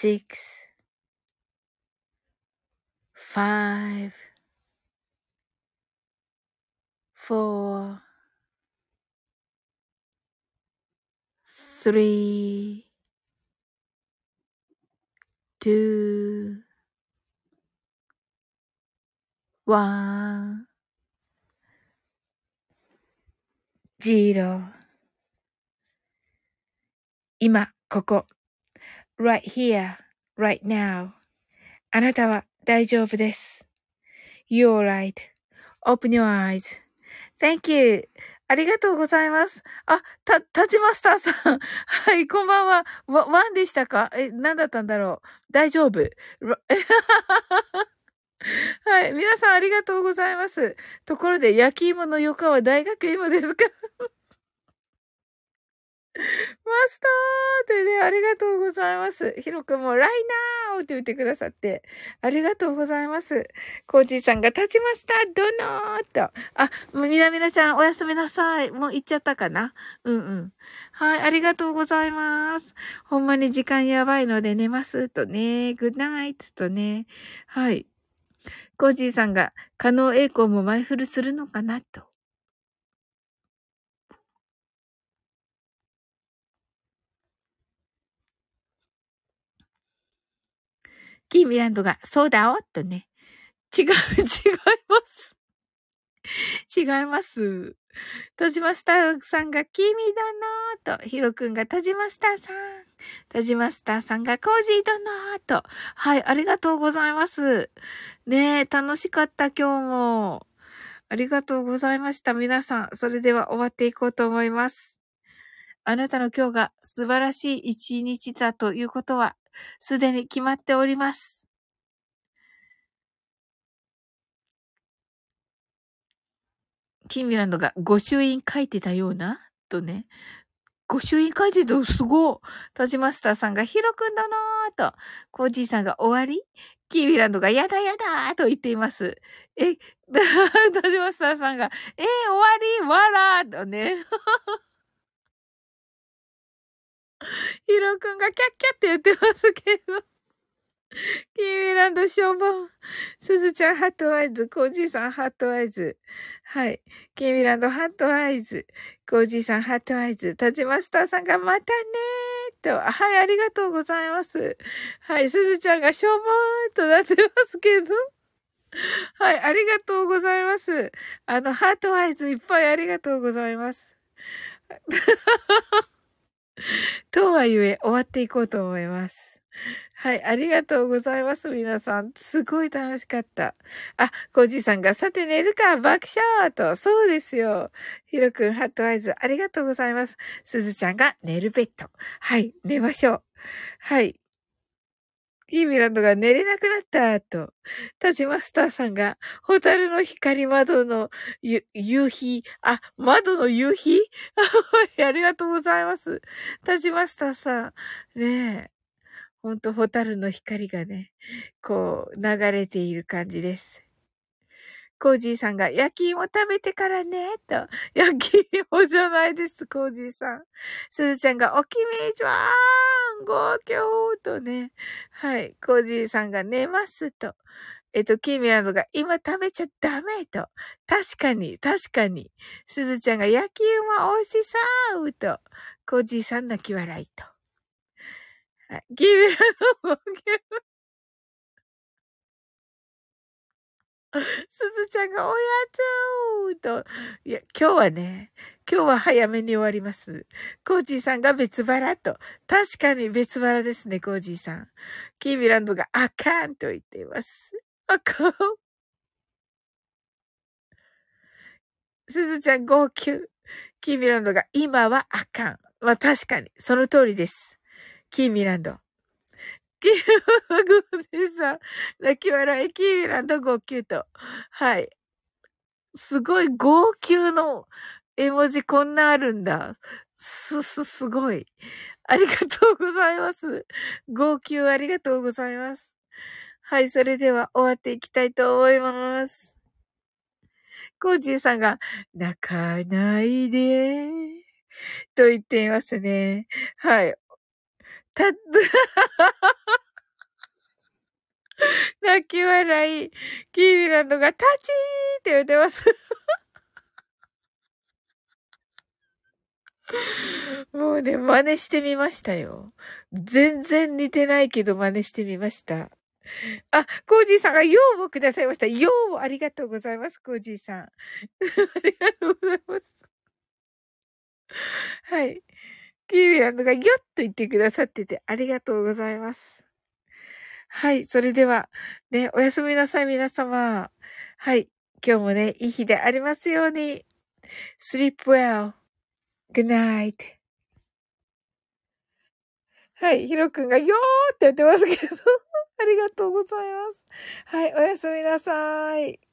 6 5 4 3 2 1 0今、ここ。Right here, right now. あなたは大丈夫です。You're right.Open your eyes.Thank you. ありがとうございます。あ、た、たちましたさん。はい、こんばんは。わ、ワンでしたか？え、何だったんだろう？大丈夫？はい、皆さんありがとうございます。ところで、焼き芋の横は大学芋ですか？マスターってね、ありがとうございます。ひろくんも、ライナーって言ってくださって、ありがとうございます。コージーさんが立ちましたどのーと。あ、もうみなみなちゃんおやすみなさい。もう行っちゃったかな？うんうん。はい、ありがとうございます。ほんまに時間やばいので寝ますとね。グッナイトとね。はい。コージーさんが、可能栄光も前振るするのかなと。キーミランドが、そうだおとね。違う、違います。違います。田島スターさんが、君だなぁと、ヒロくんが田島スターさん。田島スターさんが、コージーだなぁと。はい、ありがとうございます。ねえ、楽しかった、今日も。ありがとうございました、皆さん。それでは終わっていこうと思います。あなたの今日が素晴らしい一日だということは、すでに決まっております。キーミランドが御朱印書いてたような？とね。御朱印書いてたすごい。ジマスターさんがヒロくんだなーと。コージーさんが終わり？キーミランドがやだやだーと言っています。え、タジマスターさんが、えー、終わり？わらーとね。ヒロくんがキャッキャって言ってますけど。キーミランドしょぼん。すずちゃん heart eyes。コージーさん heart eyes。はい。キーミランド heart eyes。コージーさん heart eyes。タジマスターさんがまたねーと。はい、ありがとうございます。はい、すずちゃんがしょぼんとなってますけど。はい、ありがとうございます。あの、 heart eyes いっぱいありがとうございます。とはいえ、終わっていこうと思います。はい、ありがとうございます、皆さん。すごい楽しかった。あ、コージさんが、さて寝るか、爆笑と。そうですよ。ヒロくん、ハットアイズ、ありがとうございます。すずちゃんが、寝るベッド。はい、寝ましょう。はい。キーミランドが寝れなくなったと、タジマスターさんが、ホタルの光窓の夕日、あ、窓の夕日？ありがとうございます。タジマスターさん、ねえ、ほんとホタルの光がね、こう、流れている感じです。コージーさんが焼き芋食べてからね、と。焼き芋じゃないです、コージーさん。すずちゃんがおきめじわーん、ごきょーとね。はい。コージーさんが寝ますと。えっと、キーミランドが今食べちゃダメと。確かに、確かに。すずちゃんが焼き芋美味しそうと。コージーさん泣き笑いと。はい。キーミランドも、すずちゃんがおやつーと。いや、今日はね、今日は早めに終わります。コージーさんが別腹と。確かに別腹ですね、コージーさん。キーミランドがあかんと言っています。あかん。すずちゃん号泣。キーミランドが今はあかん。まあ確かに、その通りです。キーミランド。キーゴーさん、泣き笑い、キーミランド号泣と。はい。すごい号泣の絵文字こんなあるんだ。す、す、すごい。ありがとうございます。号泣ありがとうございます。はい、それでは終わっていきたいと思います。コージーさんが、泣かないで、と言っていますね。はい。た、泣き笑い。キービランドがタチーって言ってます。もうね、真似してみましたよ。全然似てないけど真似してみました。あ、コージーさんがようもくださいました。ようもありがとうございます、コージーさん。ありがとうございます。はい。キービランドがギョッと言ってくださっててありがとうございます。はい。それでは、ね、おやすみなさい、皆様。はい。今日もね、いい日でありますように。sleep well. good night. はい。ひろくんがよーって言ってますけど ありがとうございます。はい。おやすみなさい。